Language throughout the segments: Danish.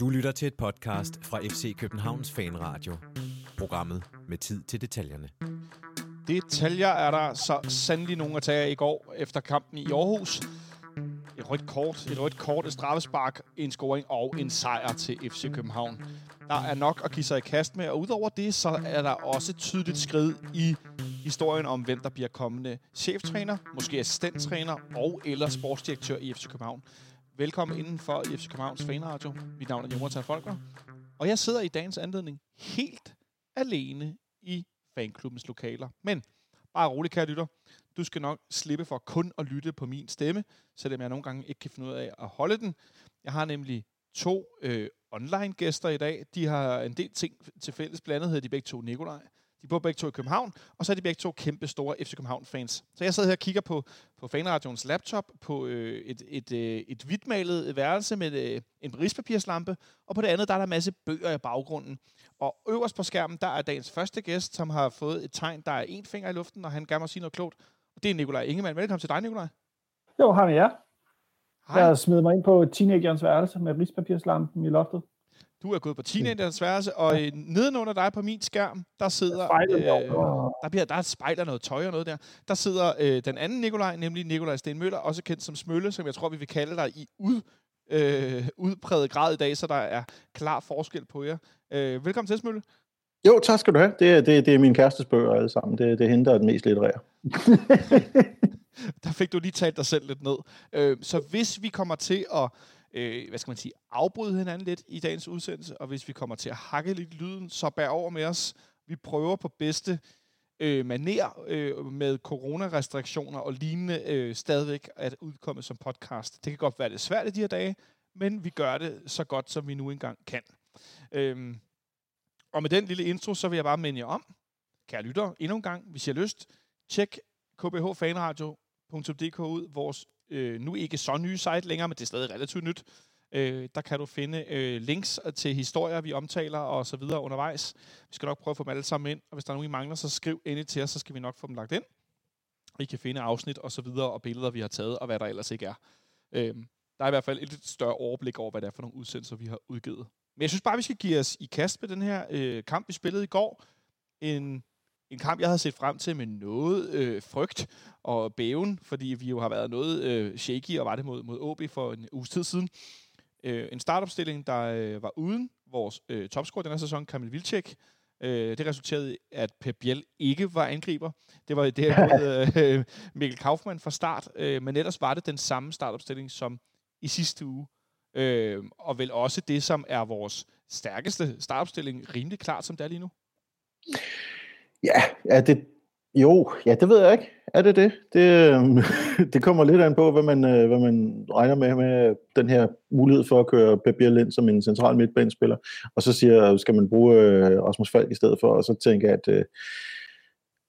Du lytter til et podcast fra FC Københavns Fanradio. Programmet med tid til detaljerne. Detaljer er der så sandelig nogen at tage i går efter kampen i Aarhus. Et rødt kort, et rødt kort, et straffespark, en scoring og en sejr til FC København. Der er nok at give sig i kast med, og udover det, så er der også tydeligt skridt i historien om, hvem der bliver kommende cheftræner, måske assistenttræner og eller sportsdirektør i FC København. Velkommen indenfor i FC Københavns Fanradio. Mit navn er Jonathan Folker, og jeg sidder i dagens anledning helt alene i fanklubbens lokaler. Men bare rolig, kære lytter. Du skal nok slippe for kun at lytte på min stemme, selvom jeg nogle gange ikke kan finde ud af at holde den. Jeg har nemlig to øh, online-gæster i dag. De har en del ting til fælles. Blandt andet hedder de begge to Nikolaj. De bor begge to i København, og så er de begge to kæmpe store FC København-fans. Så jeg sidder her og kigger på, på fanradions laptop, på øh, et, et, øh, et hvidtmalet værelse med øh, en rispapirslampe, og på det andet, der er der en masse bøger i baggrunden. Og øverst på skærmen, der er dagens første gæst, som har fået et tegn, der er en finger i luften, og han gerne må sige noget klogt. Og det er Nikolaj Ingemann. Velkommen til dig, Nikolaj. Jo, hej med jer. Hej. Jeg smed mig ind på teenagerens værelse med rispapirslampen i loftet. Du er gået på teenagerens værelse, og øh, nedenunder dig på min skærm, der sidder... Øh, der, bliver, der er et spejl og noget tøj og noget der. Der sidder øh, den anden Nikolaj, nemlig Nikolaj Sten Møller, også kendt som Smølle, som jeg tror, vi vil kalde dig i ud, øh, udpræget grad i dag, så der er klar forskel på jer. Øh, velkommen til, Smølle. Jo, tak skal du have. Det er, det, det er min kærestes bøger alle sammen. Det, det er hende, der er den mest litterære. Der fik du lige talt dig selv lidt ned. Øh, så hvis vi kommer til at øh, hvad skal man sige, afbryde hinanden lidt i dagens udsendelse, og hvis vi kommer til at hakke lidt lyden, så bær over med os. Vi prøver på bedste øh, maner øh, med coronarestriktioner og lignende øh, stadigvæk at udkomme som podcast. Det kan godt være lidt svært i de her dage, men vi gør det så godt, som vi nu engang kan. Øhm, og med den lille intro, så vil jeg bare minde jer om, kære lytter, endnu en gang, hvis I har lyst, tjek kbhfanradio.dk ud, vores øh, nu ikke så nye site længere, men det er stadig relativt nyt. Øh, der kan du finde øh, links øh, til historier, vi omtaler og så videre undervejs. Vi skal nok prøve at få dem alle sammen ind, og hvis der er nogen, I mangler, så skriv endelig til os, så skal vi nok få dem lagt ind. I kan finde afsnit og så videre, og billeder, vi har taget, og hvad der ellers ikke er. Øh, der er i hvert fald et lidt større overblik over, hvad det er for nogle udsendelser, vi har udgivet. Men jeg synes bare, vi skal give os i kast med den her øh, kamp, vi spillede i går. En en kamp, jeg havde set frem til med noget øh, frygt og bæven, fordi vi jo har været noget øh, shaky, og var det mod, mod OB for en uges tid siden. Øh, en startopstilling, der øh, var uden vores øh, topscorer den her sæson, Kamil Vilcek. Øh, det resulterede i, at Pep Biel ikke var angriber. Det var det øh, Mikkel Kaufmann fra start, øh, men ellers var det den samme startopstilling som i sidste uge. Øh, og vel også det, som er vores stærkeste startopstilling, rimelig klart, som det er lige nu. Ja, er det... Jo, ja, det ved jeg ikke. Er det det? Det, øh, det kommer lidt an på, hvad man, øh, hvad man regner med med den her mulighed for at køre Pep Lind ind som en central midtbanespiller. Og så siger, skal man bruge øh, Rasmus Falk i stedet for, og så tænker jeg, at,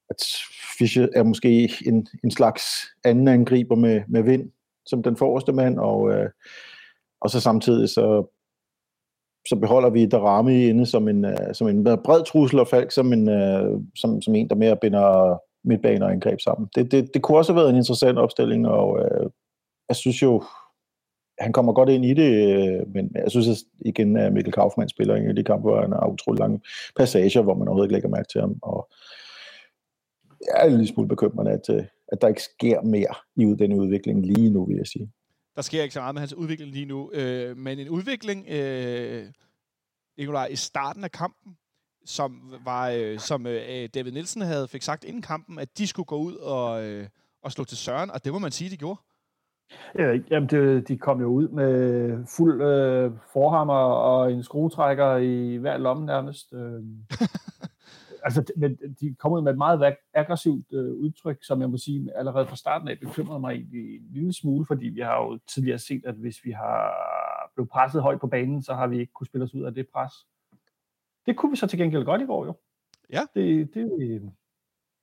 at Fischer er måske en, en slags anden angriber med, med vind som den forreste mand, og, og så samtidig så så beholder vi Darami inde som en, uh, som en bred trussel, og Falk som en, uh, som, som en, der mere binder midtbane og angreb sammen. Det, det, det kunne også have været en interessant opstilling, og uh, jeg synes jo, han kommer godt ind i det, uh, men jeg synes at igen, at Mikkel Kaufmann spiller en af de kampe, hvor han har utrolig lange passager, hvor man overhovedet ikke lægger mærke til ham, og jeg er en lille smule bekymrende, at, uh, at der ikke sker mere i den udvikling lige nu, vil jeg sige der sker ikke så meget med hans udvikling lige nu, øh, men en udvikling, øh, Nikolaj, i starten af kampen, som var, øh, som øh, David Nielsen havde fik sagt inden kampen, at de skulle gå ud og, øh, og slå til Søren, og det må man sige, de gjorde. Ja, jamen, det, de kom jo ud med fuld øh, forhammer og en skruetrækker i hver lomme nærmest. Øh. altså, men de kom ud med et meget aggressivt øh, udtryk, som jeg må sige allerede fra starten af bekymrede mig egentlig en lille smule, fordi vi har jo tidligere set, at hvis vi har blevet presset højt på banen, så har vi ikke kunne spille os ud af det pres. Det kunne vi så til gengæld godt i går jo. Ja. Det, det,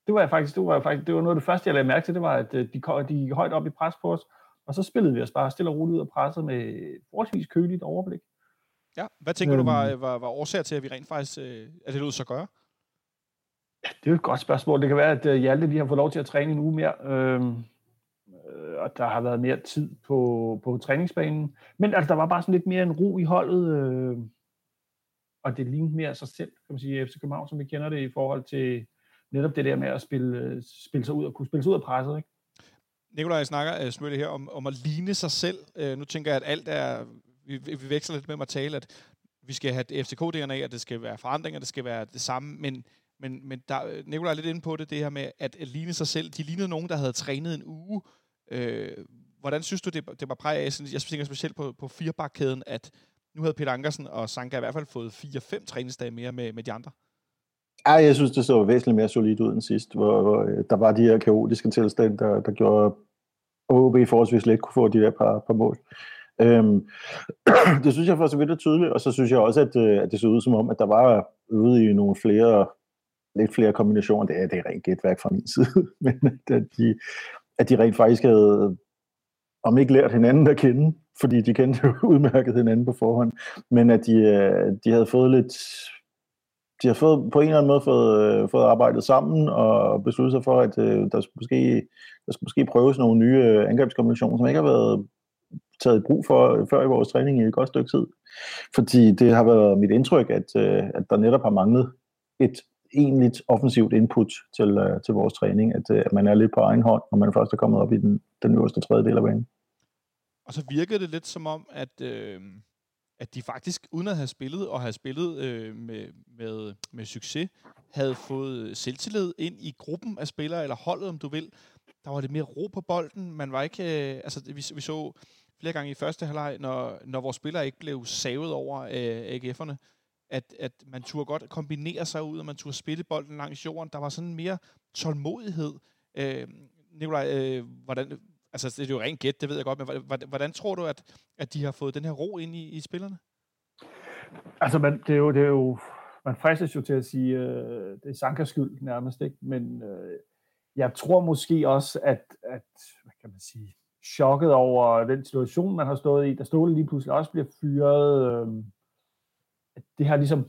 det var jeg faktisk, det var faktisk, det var noget af det første, jeg lagde mærke til, det var, at øh, de, de gik højt op i pres på os, og så spillede vi os bare stille og roligt ud af presset med forholdsvis køligt overblik. Ja, hvad tænker øhm, du var, var, var årsager til, at vi rent faktisk, øh, at det lød så gøre? Det er jo et godt spørgsmål. Det kan være, at øh, Hjalte lige har fået lov til at træne en uge mere. Øhm, øh, og der har været mere tid på, på træningsbanen. Men altså, der var bare sådan lidt mere en ro i holdet, øh, og det lignede mere sig selv, kan man sige, FC København, som vi kender det i forhold til netop det der med at spille, øh, spille sig ud og kunne spille sig ud af presset. Ikke? Nikolaj snakker øh, uh, Smølle her om, om at ligne sig selv. Uh, nu tænker jeg, at alt er... Vi, vi veksler lidt med at tale, at vi skal have FCK-DNA, at det skal være forandringer, det skal være det samme, men, men, men der, øh, Nikolaj er lidt inde på det, det her med at, at ligne sig selv. De lignede nogen, der havde trænet en uge. Øh, hvordan synes du, det, det var præg af? Jeg tænker specielt på, på firebakkæden, at nu havde Peter Ankersen og Sanka i hvert fald fået 4-5 træningsdage mere med, med de andre. Ja, jeg synes, det så væsentligt mere solidt ud end sidst, hvor, hvor øh, der var de her kaotiske tilstande, der, der gjorde OB forholdsvis let kunne få de der par, par mål. Øhm, det synes jeg for så vidt er tydeligt, og så synes jeg også, at, øh, at det så ud som om, at der var ude i nogle flere, lidt flere kombinationer. Det er, det er rent gætværk fra min side, men at de, at de rent faktisk havde, om ikke lært hinanden at kende, fordi de kendte jo udmærket hinanden på forhånd, men at de, øh, de havde fået lidt, de har fået, på en eller anden måde fået, øh, fået arbejdet sammen og besluttet sig for, at øh, der skulle måske, der skulle måske prøves nogle nye angrebskombinationer, som ikke har været taget i brug for før i vores træning i et godt stykke tid. Fordi det har været mit indtryk, at, øh, at der netop har manglet et egentligt offensivt input til, øh, til vores træning, at, øh, at man er lidt på egen hånd, når man først er kommet op i den, den øverste tredjedel af banen. Og så virkede det lidt som om, at, øh, at de faktisk, uden at have spillet, og have spillet øh, med, med, med succes, havde fået selvtillid ind i gruppen af spillere, eller holdet, om du vil. Der var lidt mere ro på bolden. Man var ikke... Øh, altså, vi, vi så flere gange i første halvleg, når, når vores spillere ikke blev savet over øh, AGF'erne, at, at man turde godt kombinere sig ud, og man turde spille bolden langs jorden. Der var sådan mere tålmodighed. Øh, Nikolaj, øh, hvordan, altså det er jo rent gæt, det ved jeg godt, men hvordan, hvordan tror du, at, at de har fået den her ro ind i, i spillerne? Altså, man, det, er jo, det er jo, man fristes jo til at sige, øh, det er Sankas skyld nærmest, ikke? men øh, jeg tror måske også, at, at hvad kan man sige, chokket over den situation, man har stået i, der Ståle lige pludselig også bliver fyret. Øh, det har ligesom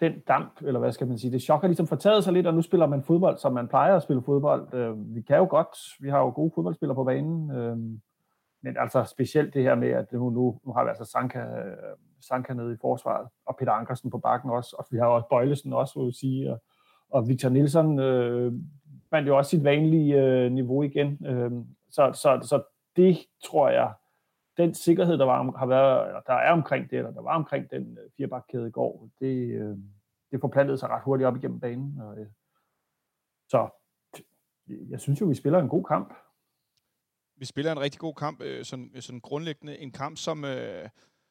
den damp, eller hvad skal man sige, det chok har ligesom fortaget sig lidt, og nu spiller man fodbold, som man plejer at spille fodbold. Øh, vi kan jo godt, vi har jo gode fodboldspillere på banen, øh, men altså specielt det her med, at nu, nu, nu har vi altså Sanka, øh, Sanka nede i forsvaret, og Peter Ankersen på bakken også, og vi har også Bøjlesen også, vil jeg sige, og, og Victor Nielsen øh, man jo også sit vanlige øh, niveau igen. Øh, så, så, så det tror jeg, den sikkerhed, der, var, har været, der er omkring det, eller der var omkring den øh, firebakkæde i går, det, øh, det forplantede sig ret hurtigt op igennem banen. Og, øh, så jeg synes jo, vi spiller en god kamp. Vi spiller en rigtig god kamp, øh, sådan, sådan grundlæggende en kamp, som, øh,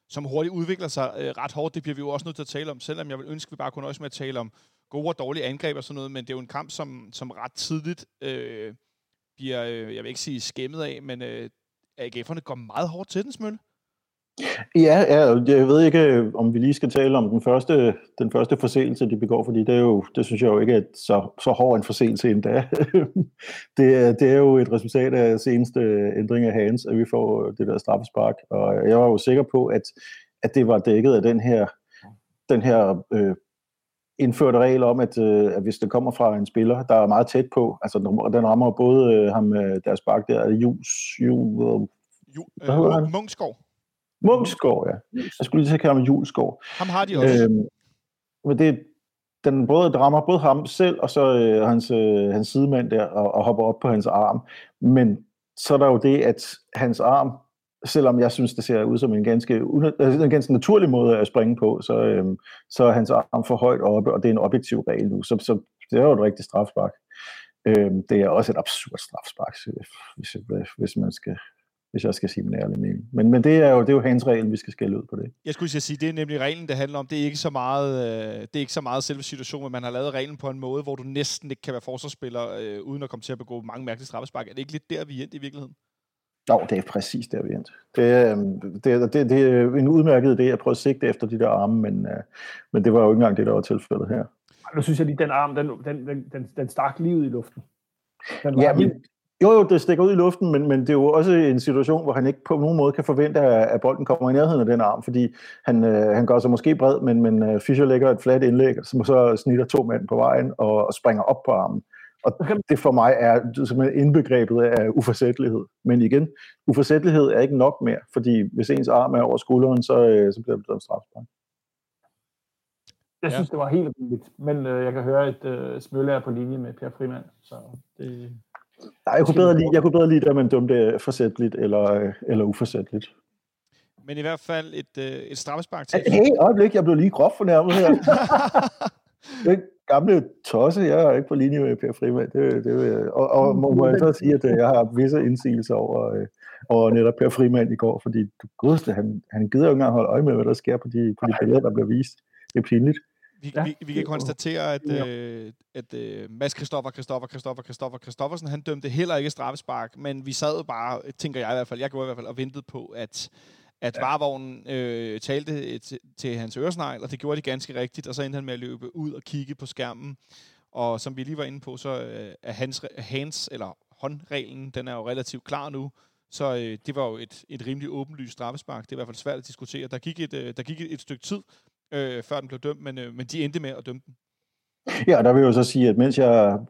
som hurtigt udvikler sig øh, ret hårdt. Det bliver vi jo også nødt til at tale om, selvom jeg vil ønske, at vi bare kunne også med at tale om gode og dårlige angreb og sådan noget, men det er jo en kamp, som, som ret tidligt øh, bliver, øh, jeg vil ikke sige skæmmet af, men øh, AGF'erne går meget hårdt til den, Smølle. Ja, ja, jeg ved ikke, om vi lige skal tale om den første, den første forseelse, de begår, fordi det, er jo, det synes jeg jo ikke er så, så hård en forseelse endda. det, er, det er jo et resultat af seneste ændring af Hans, at vi får det der straffespark, og jeg var jo sikker på, at, at det var dækket af den her, den her øh, indførte regel om, at, øh, at hvis det kommer fra en spiller, der er meget tæt på, altså den rammer både øh, ham med deres bak der, Jus, Jus, Jules øh, Munchskov. Munchskov, ja. Jeg skulle lige tænke ham Juleskov. Ham har de også. Øhm, men det, den både rammer både ham selv og så øh, hans, øh, hans sidemand der og, og hopper op på hans arm. Men så er der jo det, at hans arm selvom jeg synes, det ser ud som en ganske, altså en ganske naturlig måde at springe på, så, øhm, så er hans arm for højt oppe, og det er en objektiv regel nu, så, så det er jo et rigtigt strafspark. Øhm, det er også et absurd strafspark, hvis, hvis man skal hvis jeg skal sige min ærlige mening. Men, men det, er jo, det er jo hans regel, vi skal skælde ud på det. Jeg skulle sige, det er nemlig reglen, det handler om. Det er ikke så meget, øh, det er ikke så meget selve situationen, men man har lavet reglen på en måde, hvor du næsten ikke kan være forsvarsspiller, øh, uden at komme til at begå mange mærkelige straffespark. Er det ikke lidt der, vi er i virkeligheden? Jo, det er præcis der, vi er det, øhm, det, det, det er en udmærket idé at prøve at sigte efter de der arme, men, øh, men det var jo ikke engang det, der var tilfældet her. Nu synes jeg lige, den arm, den, den, den, den, den stak livet i luften. Den ja, men, jo, jo, det stikker ud i luften, men, men det er jo også en situation, hvor han ikke på nogen måde kan forvente, at bolden kommer i nærheden af den arm, fordi han, øh, han gør sig måske bred, men, men øh, Fischer lægger et fladt indlæg, som så snitter to mænd på vejen og, og springer op på armen. Og det for mig er simpelthen indbegrebet af uforsættelighed. Men igen, uforsættelighed er ikke nok mere, fordi hvis ens arm er over skulderen, så, øh, så bliver det en strafspark. Jeg synes, ja. det var helt vildt, men øh, jeg kan høre, at øh, Smølle er på linje med Per Frimand, så det... Nej, jeg kunne bedre lide, jeg kunne bedre lide, at man dømte forsætteligt eller, øh, eller uforsætteligt. Men i hvert fald et, øh, et straffespark til... Hey, øjeblik, jeg blev lige groft fornærmet her. den gamle tosse, jeg er ikke på linje med Per Frimand. Det, det, og, og må, må jeg så sige, at øh, jeg har visse indsigelser over, øh, over netop Per Frimand i går, fordi du godeste, han, han gider jo ikke engang holde øje med, hvad der sker på de, på de billeder, der bliver vist. Det er pinligt. Vi, ja, vi, vi kan konstatere, at, øh, at øh, Mads Christoffer, Christoffer, Christoffer, Christoffer, Christoffersen, han dømte heller ikke straffespark, men vi sad bare, tænker jeg i hvert fald, jeg gjorde i hvert fald, og ventede på, at, at ja. varvognen øh, talte til, til hans øresnegl, og det gjorde de ganske rigtigt, og så endte han med at løbe ud og kigge på skærmen. Og som vi lige var inde på, så øh, er hans, hans, eller håndreglen, den er jo relativt klar nu, så øh, det var jo et, et rimelig åbenlyst straffespark. Det er i hvert fald svært at diskutere. Der gik et, øh, der gik et, et stykke tid, øh, før den blev dømt, men, øh, men de endte med at dømme den. Ja, der vil jeg jo så sige, at mens jeg er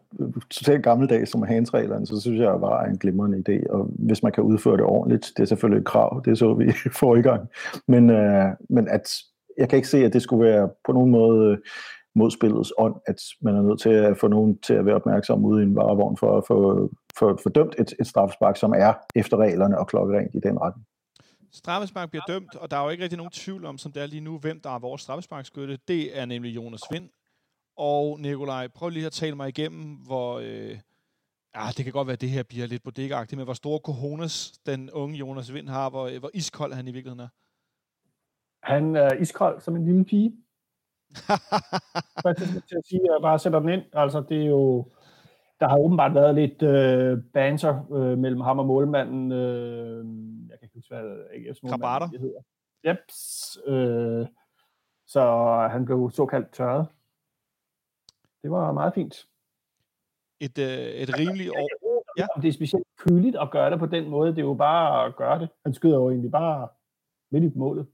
totalt gammeldags som handsreglerne, så synes jeg var en glimrende idé, og hvis man kan udføre det ordentligt, det er selvfølgelig et krav, det så vi for i gang, men, øh, men at jeg kan ikke se, at det skulle være på nogen måde modspillets mod spillets ånd, at man er nødt til at få nogen til at være opmærksom ude i en varevogn for at få for, dømt et, et straffespark, som er efter reglerne og klokkerent i den retning. Straffespark bliver dømt, og der er jo ikke rigtig nogen tvivl om, som det er lige nu, hvem der er vores straffesparkskytte. Det er nemlig Jonas Vind. Og Nikolaj, prøv lige at tale mig igennem, hvor... Øh, ja, det kan godt være, at det her bliver lidt bodega men hvor store cojones den unge Jonas Vind har, hvor, hvor iskold han i virkeligheden er. Han er iskold som en lille pige. Faktisk til at sige, at jeg bare sætter den ind. Altså, det er jo der har åbenbart været lidt øh, banter øh, mellem ham og målmanden. Øh, jeg kan ikke huske, hvad AGF's målmand det hedder. Yep. Øh, så han blev såkaldt tørret. Det var meget fint. Et, øh, et rimeligt år. Ja. Det er specielt køligt at gøre det på den måde. Det er jo bare at gøre det. Han skyder jo egentlig bare midt i målet.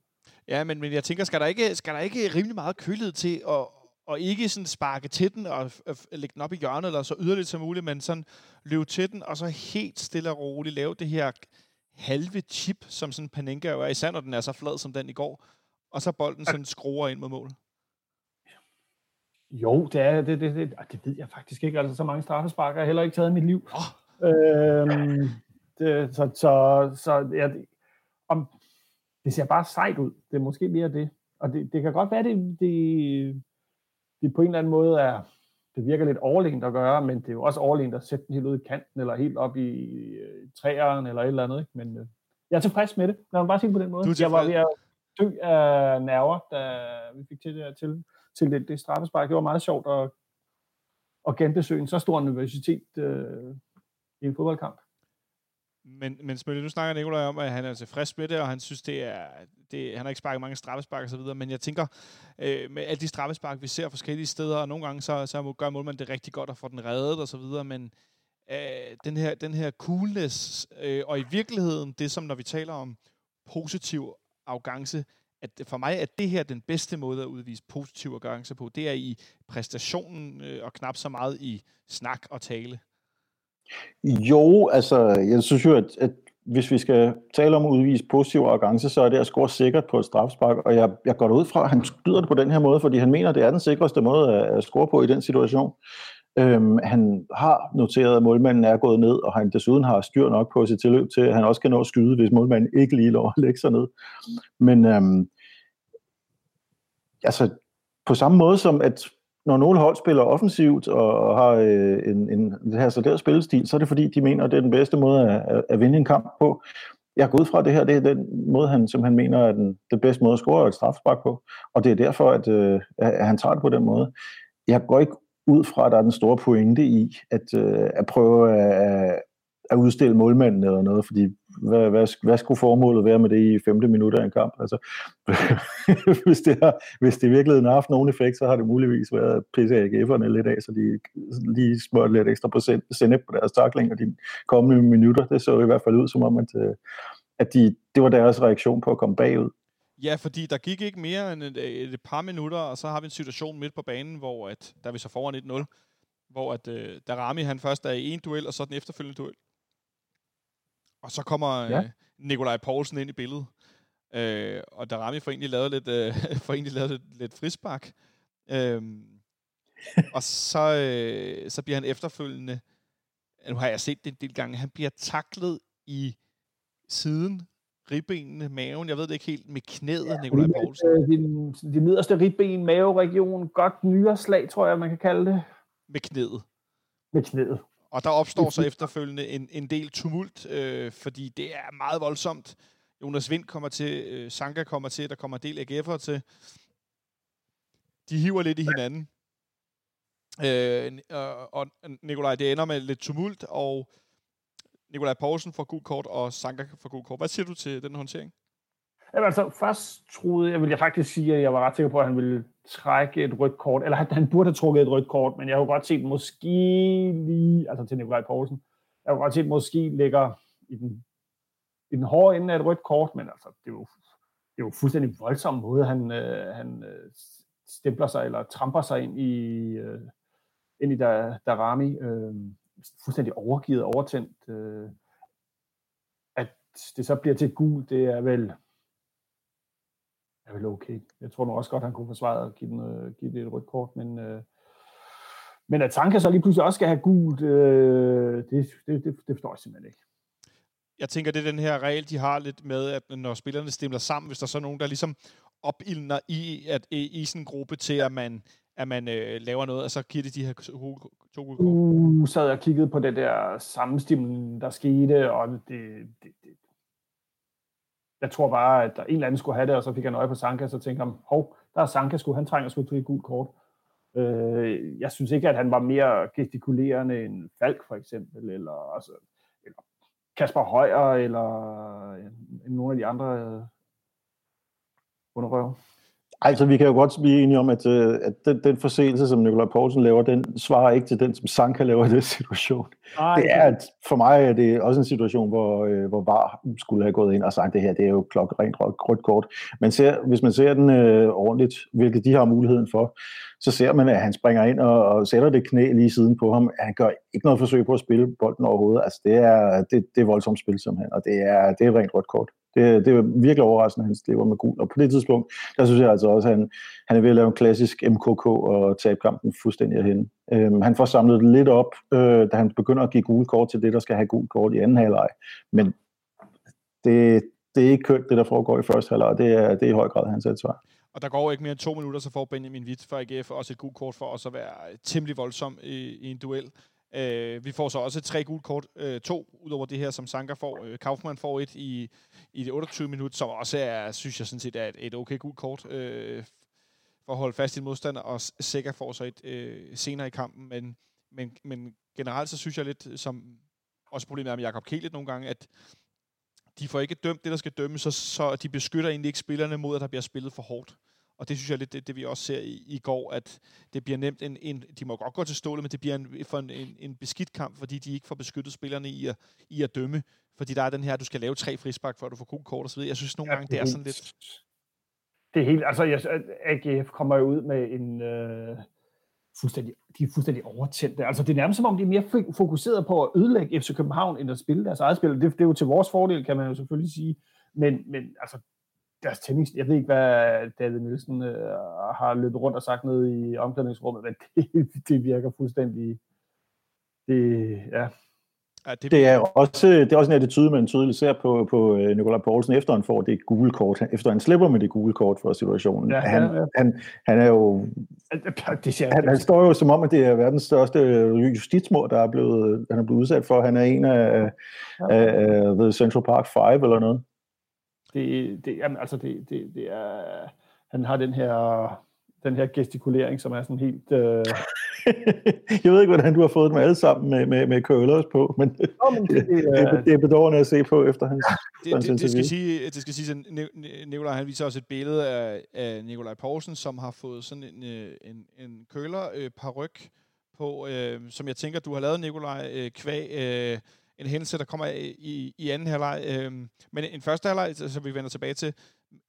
Ja, men, men jeg tænker, skal der ikke, skal der ikke rimelig meget kølighed til at, og ikke sådan sparke til den og lægge den op i hjørnet, eller så yderligt som muligt, men sådan løbe til den, og så helt stille og roligt lave det her halve chip, som sådan Panenka jo er, især når den er så flad som den i går, og så bolden sådan skruer ind mod mål. Jo, det er det, det, det, det ved jeg faktisk ikke. Altså, så mange straffesparker har jeg heller ikke taget i mit liv. Oh. Øhm, det, så, så, så ja, det, om, det ser bare sejt ud. Det er måske mere det. Og det, det kan godt være, det, det det på en eller anden måde er, det virker lidt overlegent at gøre, men det er jo også overlegent at sætte den helt ud i kanten, eller helt op i øh, træerne, eller et eller andet. Ikke? Men øh, jeg er tilfreds med det. Lad mig bare sige på den måde. Jeg var ved at dø af nerver, da vi fik til det, til, til det, det straffespark. Det var meget sjovt at, at genbesøge en så stor universitet øh, i en fodboldkamp. Men, men Smølle, nu snakker Nikolaj om, at han er altså tilfreds med det, og han synes, det er, det, han har ikke sparket mange straffespark og så videre, men jeg tænker, øh, med alle de straffespark, vi ser forskellige steder, og nogle gange så, så gør målmanden det rigtig godt at få den reddet og så videre, men øh, den, her, den her coolness, øh, og i virkeligheden, det som når vi taler om positiv arrogance, at for mig er det her den bedste måde at udvise positiv arrogance på, det er i præstationen, øh, og knap så meget i snak og tale. Jo, altså, jeg synes jo, at, at hvis vi skal tale om at udvise positiv arrogance, så er det at score sikkert på et strafspark, og jeg, jeg går ud fra, at han skyder det på den her måde, fordi han mener, at det er den sikreste måde at, score på i den situation. Øhm, han har noteret, at målmanden er gået ned, og han desuden har styr nok på sit tilløb til, at han også kan nå at skyde, hvis målmanden ikke lige lov at lægge sig ned. Men øhm, altså, på samme måde som at når nogle hold spiller offensivt og har øh, en, en det her der spillestil, så er det fordi, de mener, at det er den bedste måde at, at vinde en kamp på. Jeg går ud fra, at det her det er den måde, han simpelthen mener er den, den bedste måde at score et strafspark på. Og det er derfor, at, øh, at han tager det på den måde. Jeg går ikke ud fra, at der er den store pointe i at, øh, at prøve at, at udstille målmanden eller noget, fordi hvad, hvad, hvad skulle formålet være med det i femte minutter af en kamp? Altså, hvis, det har, hvis det virkelig har haft nogen effekt, så har det muligvis været at pisse AGF'erne lidt af, så de lige smørte lidt ekstra procent sende på deres takling de kommende minutter. Det så i hvert fald ud som om, at, øh, at de, det var deres reaktion på at komme bagud. Ja, fordi der gik ikke mere end et, øh, et par minutter, og så har vi en situation midt på banen, hvor at, der er vi så foran 1-0, hvor at, øh, Darami han først er i en duel, og så den efterfølgende duel. Og så kommer ja. øh, Nikolaj Poulsen ind i billedet. Øh, og Darami får egentlig lavet lidt, øh, får egentlig lavet lidt, lidt frispark. Øh, og så, øh, så bliver han efterfølgende, nu har jeg set det en del gange, han bliver taklet i siden, ribbenene, maven, jeg ved det ikke helt, med knæet, ja, Nikolaj Poulsen. Øh, de, de nederste ribben, maveregion, godt nyreslag, tror jeg, man kan kalde det. Med knæet. Med knæet. Og der opstår så efterfølgende en, en del tumult, øh, fordi det er meget voldsomt. Jonas Vind kommer til, øh, Sanka kommer til, der kommer en del AGF'er til. De hiver lidt i hinanden. Øh, og Nikolaj, det ender med lidt tumult, og Nikolaj Poulsen får gul kort, og Sanka får gul kort. Hvad siger du til den håndtering? Jamen, altså, først troede jeg, vil jeg faktisk sige, at jeg var ret sikker på, at han ville trække et rødt kort, eller han burde have trukket et rødt kort, men jeg har godt set måske lige, altså til Nikolaj Poulsen, jeg har godt set måske ligger i den, i den hårde ende af et rødt kort, men altså, det er jo, det er jo fuldstændig voldsom måde, han, øh, han øh, stempler sig, eller tramper sig ind i, øh, ind i der, Darami, øh, fuldstændig overgivet, overtændt. Øh, at det så bliver til gul, det er vel, er vel okay. Jeg tror nu også godt, han kunne forsvare at give, den, øh, give det et rødt kort, men, øh, men at Tanka så lige pludselig også skal have gult, øh, det, det, det, det forstår jeg simpelthen ikke. Jeg tænker, det er den her regel, de har lidt med, at når spillerne stemmer sammen, hvis der så er nogen, der ligesom opildner i, at, i, sådan en gruppe til, at man, at man øh, laver noget, og så giver det de her to gode kort. Uh, sad jeg og kiggede på det der sammenstimlen, der skete, og det, det, det, jeg tror bare, at der en eller anden skulle have det, og så fik han øje på Sanka, så tænkte han, hov, der er Sanka, skulle han trænger sgu til et gult kort. Øh, jeg synes ikke, at han var mere gestikulerende end Falk, for eksempel, eller, altså, eller Kasper Højer, eller ja, nogle af de andre øh, underrøver. Altså, vi kan jo godt blive enige om, at, øh, at den, den forseelse, som Nikolaj Poulsen laver, den svarer ikke til den, som Sanka laver i den situation. Ej, det er, at for mig er det også en situation, hvor, øh, hvor VAR skulle have gået ind og sagt, det her det er jo klokkerent rødt kort. Men ser, hvis man ser den øh, ordentligt, hvilket de har muligheden for, så ser man, at han springer ind og, og sætter det knæ lige siden på ham. Han gør ikke noget forsøg på at spille bolden overhovedet. Altså, det er, det, det er voldsomt spil, simpelthen, og det er, det er rent rødt kort. Det, det er virkelig overraskende, at han slipper med gul. Og på det tidspunkt, der synes jeg altså også, at han, han er ved at lave en klassisk MKK og tabe kampen fuldstændig af hende. Øhm, han får samlet det lidt op, øh, da han begynder at give gule kort til det, der skal have gul kort i anden halvleg. Men det, det er ikke kønt, det der foregår i første halvleg, det er, det er i høj grad hans ansvar. Og der går ikke mere end to minutter, så får Benjamin Witt fra AGF også et gult kort for også at være temmelig voldsom i, i en duel. Øh, vi får så også tre gule kort, øh, to udover det her, som Sanka får. Øh, Kaufmann får et i, i det 28 minut, som også er, synes jeg sådan set, er et, et okay gult kort øh, for at holde fast i en modstander, og Sega får så et øh, senere i kampen, men, men, men generelt så synes jeg lidt, som også problemet er med Jakob Kelet nogle gange, at de får ikke dømt det, der skal dømmes, så, så de beskytter egentlig ikke spillerne mod, at der bliver spillet for hårdt. Og det synes jeg lidt, det, det vi også ser i, i går, at det bliver nemt en, en, de må godt gå til stålet, men det bliver en, for en, en, en beskidt kamp, fordi de ikke får beskyttet spillerne i at, i at dømme. Fordi der er den her, du skal lave tre frispark, for at du får god kort og så videre. Jeg synes nogle ja, gange, det er sådan lidt... Det er helt, altså jeg, AGF kommer jo ud med en, øh, fuldstændig, de er fuldstændig overtændte. Altså det er nærmest som om, de er mere fokuseret på at ødelægge FC København, end at spille deres eget spil. Det, det er jo til vores fordel, kan man jo selvfølgelig sige. Men, men altså, deres tennis, jeg ved ikke, hvad David Nielsen øh, har løbet rundt og sagt nede i omklædningsrummet, men det, det virker fuldstændig, det, ja, Ja, det, det, er også, det er også en attitude, man tydeligt ser på, på øh, Nikolaj Poulsen, efter han får det gule kort, efter han slipper med det gule kort for situationen. Ja, han, ja, ja. Han, han er jo... Det ser han, han står jo som om, at det er verdens største justitsmord, der er blevet, han er blevet udsat for. Han er en af, ja. af, af The Central Park 5 eller noget. Det, det, jamen, altså det, det, det er... Han har den her den her gestikulering, som er sådan helt... Øh... jeg ved ikke, hvordan du har fået dem alle sammen med, med, med curlers på, men, Nå, men det, det, det, det er bedårende at se på efter hans, det, det, det, skal sige, det skal sige, at Nikolaj han viser også et billede af, af Nikolaj Poulsen, som har fået sådan en, øh, en, en køler øh, paryk på, øh, som jeg tænker, du har lavet, Nikolaj, øh, kvæg øh, en hændelse, der kommer i, i anden halvleg. Øh, men en første halvleg, så vi vender tilbage til,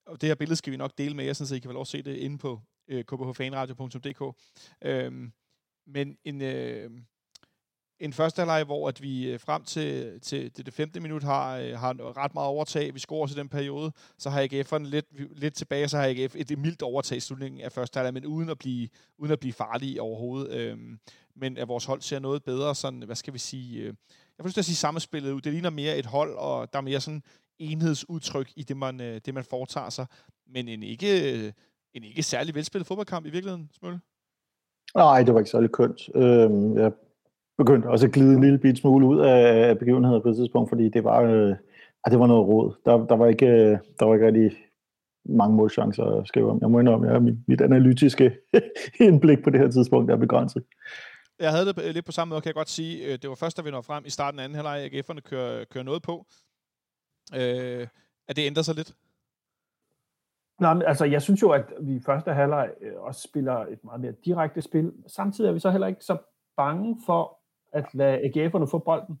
og det her billede skal vi nok dele med jer, så I kan vel også se det inde på øh, kbhfanradio.dk. Øhm, men en, øh, en første halvleg, hvor at vi øh, frem til, til det, det femte minut har, øh, har ret meget overtag. Vi scorer til den periode. Så har AGF'erne lidt, lidt tilbage, så har AGF et, et mildt overtag i slutningen af første halvleg, men uden at blive, uden at blive farlige overhovedet. Øhm, men at vores hold ser noget bedre, sådan, hvad skal vi sige, øh, jeg får lyst til at sige samspillet ud. Det ligner mere et hold, og der er mere sådan enhedsudtryk i det, man, øh, det, man foretager sig. Men en ikke, øh, en ikke særlig velspillet fodboldkamp i virkeligheden, Smølle. Nej, det var ikke særlig kønt. Øhm, jeg begyndte også at glide en lille bit smule ud af begivenheder på et tidspunkt, fordi det var, øh, det var noget råd. Der, der, var ikke, øh, der var ikke rigtig mange målchancer at skrive om. Jeg må indrømme, at mit, mit analytiske indblik på det her tidspunkt er begrænset. Jeg havde det lidt på samme måde, kan jeg godt sige. Øh, det var først, da vi når frem i starten af anden halvleg, at AGF'erne kører, kører noget på. Øh, at det ændrer sig lidt? Nej, men altså, jeg synes jo, at vi i første halvleg øh, også spiller et meget mere direkte spil. Samtidig er vi så heller ikke så bange for at lade AGF'erne få bolden.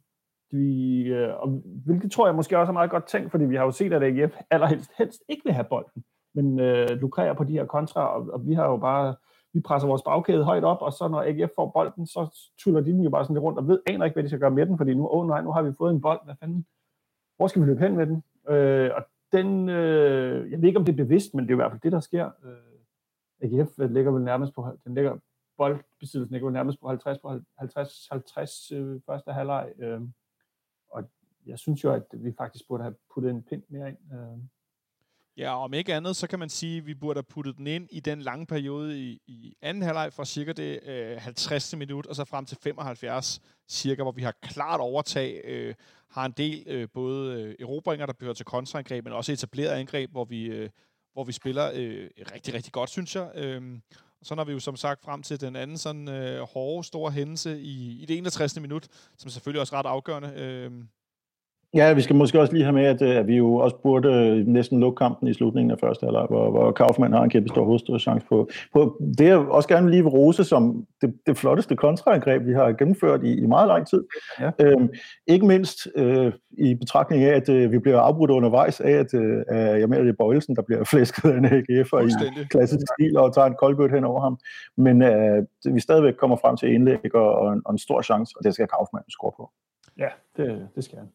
De, øh, og hvilket tror jeg måske også er meget godt tænkt, fordi vi har jo set, at AGF allerhelst helst ikke vil have bolden, men øh, lukrerer på de her kontra, og, og vi har jo bare, vi presser vores bagkæde højt op, og så når AGF får bolden, så tuller de den jo bare sådan lidt rundt, og ved, aner ikke, hvad de skal gøre med den, fordi nu, åh oh, nej, nu har vi fået en bold, hvad fanden, hvor skal vi løbe hen med den? Øh, og den, øh, jeg ved ikke, om det er bevidst, men det er i hvert fald det, der sker. Øh, AGF øh, ligger vel nærmest på, den ligger boldbesiddelsen ligger vel nærmest på 50 på 50 50 øh, første halvleg. Øh, og jeg synes jo, at vi faktisk burde have puttet en pind mere ind. Øh. Ja, om ikke andet, så kan man sige, at vi burde have puttet den ind i den lange periode i, i anden halvleg fra cirka det øh, 50. minut, og så frem til 75 cirka, hvor vi har klart overtag, øh, har en del øh, både øh, erobringer, der bliver til kontraangreb, men også etableret angreb, hvor vi, øh, hvor vi spiller øh, rigtig, rigtig godt, synes jeg. Øh, så når vi jo som sagt frem til den anden sådan øh, hårde, store hændelse i, i det 61. minut, som selvfølgelig også ret afgørende. Øh, Ja, vi skal måske også lige have med, at, øh, at vi jo også burde øh, næsten lukke kampen i slutningen af første halvleg, hvor, hvor Kaufmann har en kæmpe stor hovedstødschance på, på. Det er også gerne lige rose som det, det flotteste kontraangreb, vi har gennemført i, i meget lang tid. Ja. Øhm, ikke mindst øh, i betragtning af, at øh, vi bliver afbrudt undervejs af, at øh, jeg mener, det er Bøjelsen, der bliver flæsket af en AGF'er i klassisk stil og tager en koldbødt hen over ham. Men øh, vi stadigvæk kommer frem til indlæg og, og, en, og en stor chance, og det skal Kaufmann score på. Ja, det, det skal han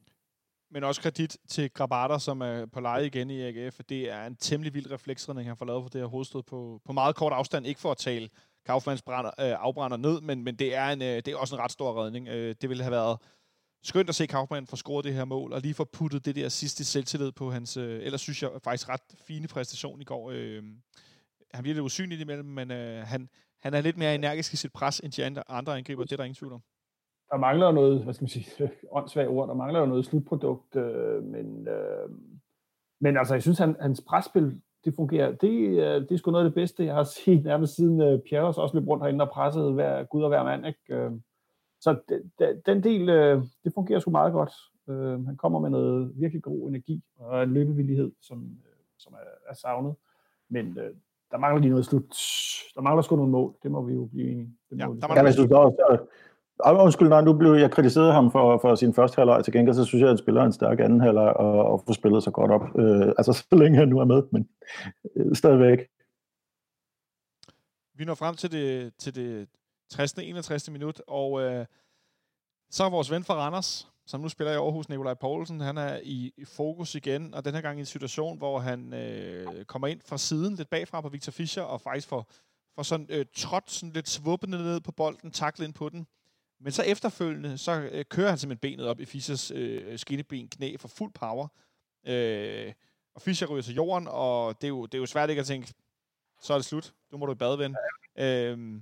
men også kredit til Grabater, som er på leje igen i AGF. Det er en temmelig vild refleksredning, han får lavet for det her hovedstød på, på meget kort afstand. Ikke for at tale Kaufmanns brænder, øh, afbrænder ned, men, men det, er en, øh, det er også en ret stor redning. Øh, det ville have været skønt at se Kaufmann få scoret det her mål, og lige få puttet det der sidste selvtillid på hans, øh, ellers synes jeg faktisk ret fine præstation i går. Øh, han bliver lidt usynlig imellem, men øh, han, han er lidt mere energisk i sit pres, end de andre, andre angriber. Det er der ingen tvivl om der mangler noget, hvad skal man sige, åndssvagt ord, der mangler jo noget slutprodukt, øh, men, øh, men altså, jeg synes, han, hans presspil, det fungerer. Det, øh, det er sgu noget af det bedste, jeg har set nærmest siden øh, Pierre også løb rundt herinde og pressede hver, Gud og hver mand. Ikke? Øh, så de, de, den del, øh, det fungerer sgu meget godt. Øh, han kommer med noget virkelig god energi og en løbevillighed, som, øh, som er, er savnet. Men øh, der mangler lige noget slut. Der mangler sgu nogle mål. Det må vi jo blive enige. Det må ja, vi der mangler, jeg synes også, Undskyld, nej, nu blev jeg kritiseret ham for, for sin første halvleg. Til gengæld så synes jeg, at han spiller en stærk anden halvleg og, og får spillet sig godt op. Øh, altså, så længe han nu er med, men øh, stadigvæk. Vi når frem til det, til det 60. 61. minut, og øh, så er vores ven fra Randers, som nu spiller i Aarhus, Nikolaj Poulsen, han er i, i fokus igen, og den her gang i en situation, hvor han øh, kommer ind fra siden, lidt bagfra på Victor Fischer, og faktisk får, får sådan øh, trådt sådan lidt svuppende ned på bolden, taklet ind på den. Men så efterfølgende, så øh, kører han simpelthen benet op i Fischers øh, skinneben knæ for fuld power. Øh, og Fischer ryger til jorden, og det er, jo, det er jo svært ikke at tænke, så er det slut. Nu må du i bad, ven. Ja. Øh,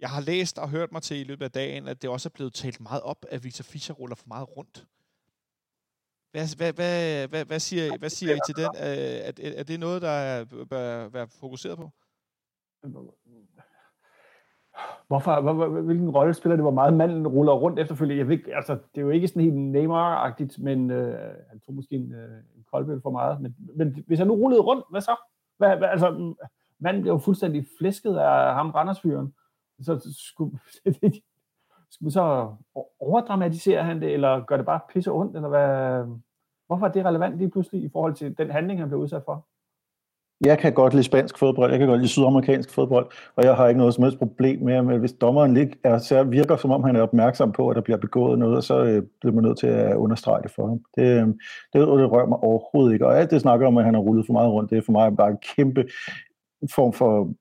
jeg har læst og hørt mig til i løbet af dagen, at det også er blevet talt meget op, at Victor Fischer ruller for meget rundt. Hvad, hvad, hvad, hvad, hvad, siger, hvad siger I til den? Øh, er, er, er det noget, der bør være fokuseret på? Hvorfor, hvor, hvilken rolle spiller det, hvor meget manden ruller rundt efterfølgende? Jeg ved, altså, det er jo ikke sådan helt Neymar-agtigt, men øh, han tog måske en, øh, en koldbøl for meget. Men, men hvis han nu rullede rundt, hvad så? Hvad, hvad, altså, manden blev jo fuldstændig flæsket af ham, Randersfyren. Så skulle, skulle så overdramatisere han det, eller gør det bare pisse ondt, eller hvad? Hvorfor er det relevant lige pludselig i forhold til den handling, han blev udsat for? Jeg kan godt lide spansk fodbold, jeg kan godt lide sydamerikansk fodbold, og jeg har ikke noget som helst problem med, at hvis dommeren lig, er, så virker, som om han er opmærksom på, at der bliver begået noget, så øh, bliver man nødt til at understrege det for ham. Det, øh, det, det rører mig overhovedet ikke. Og alt det snakker om, at han har rullet for meget rundt, det er for mig bare en kæmpe form for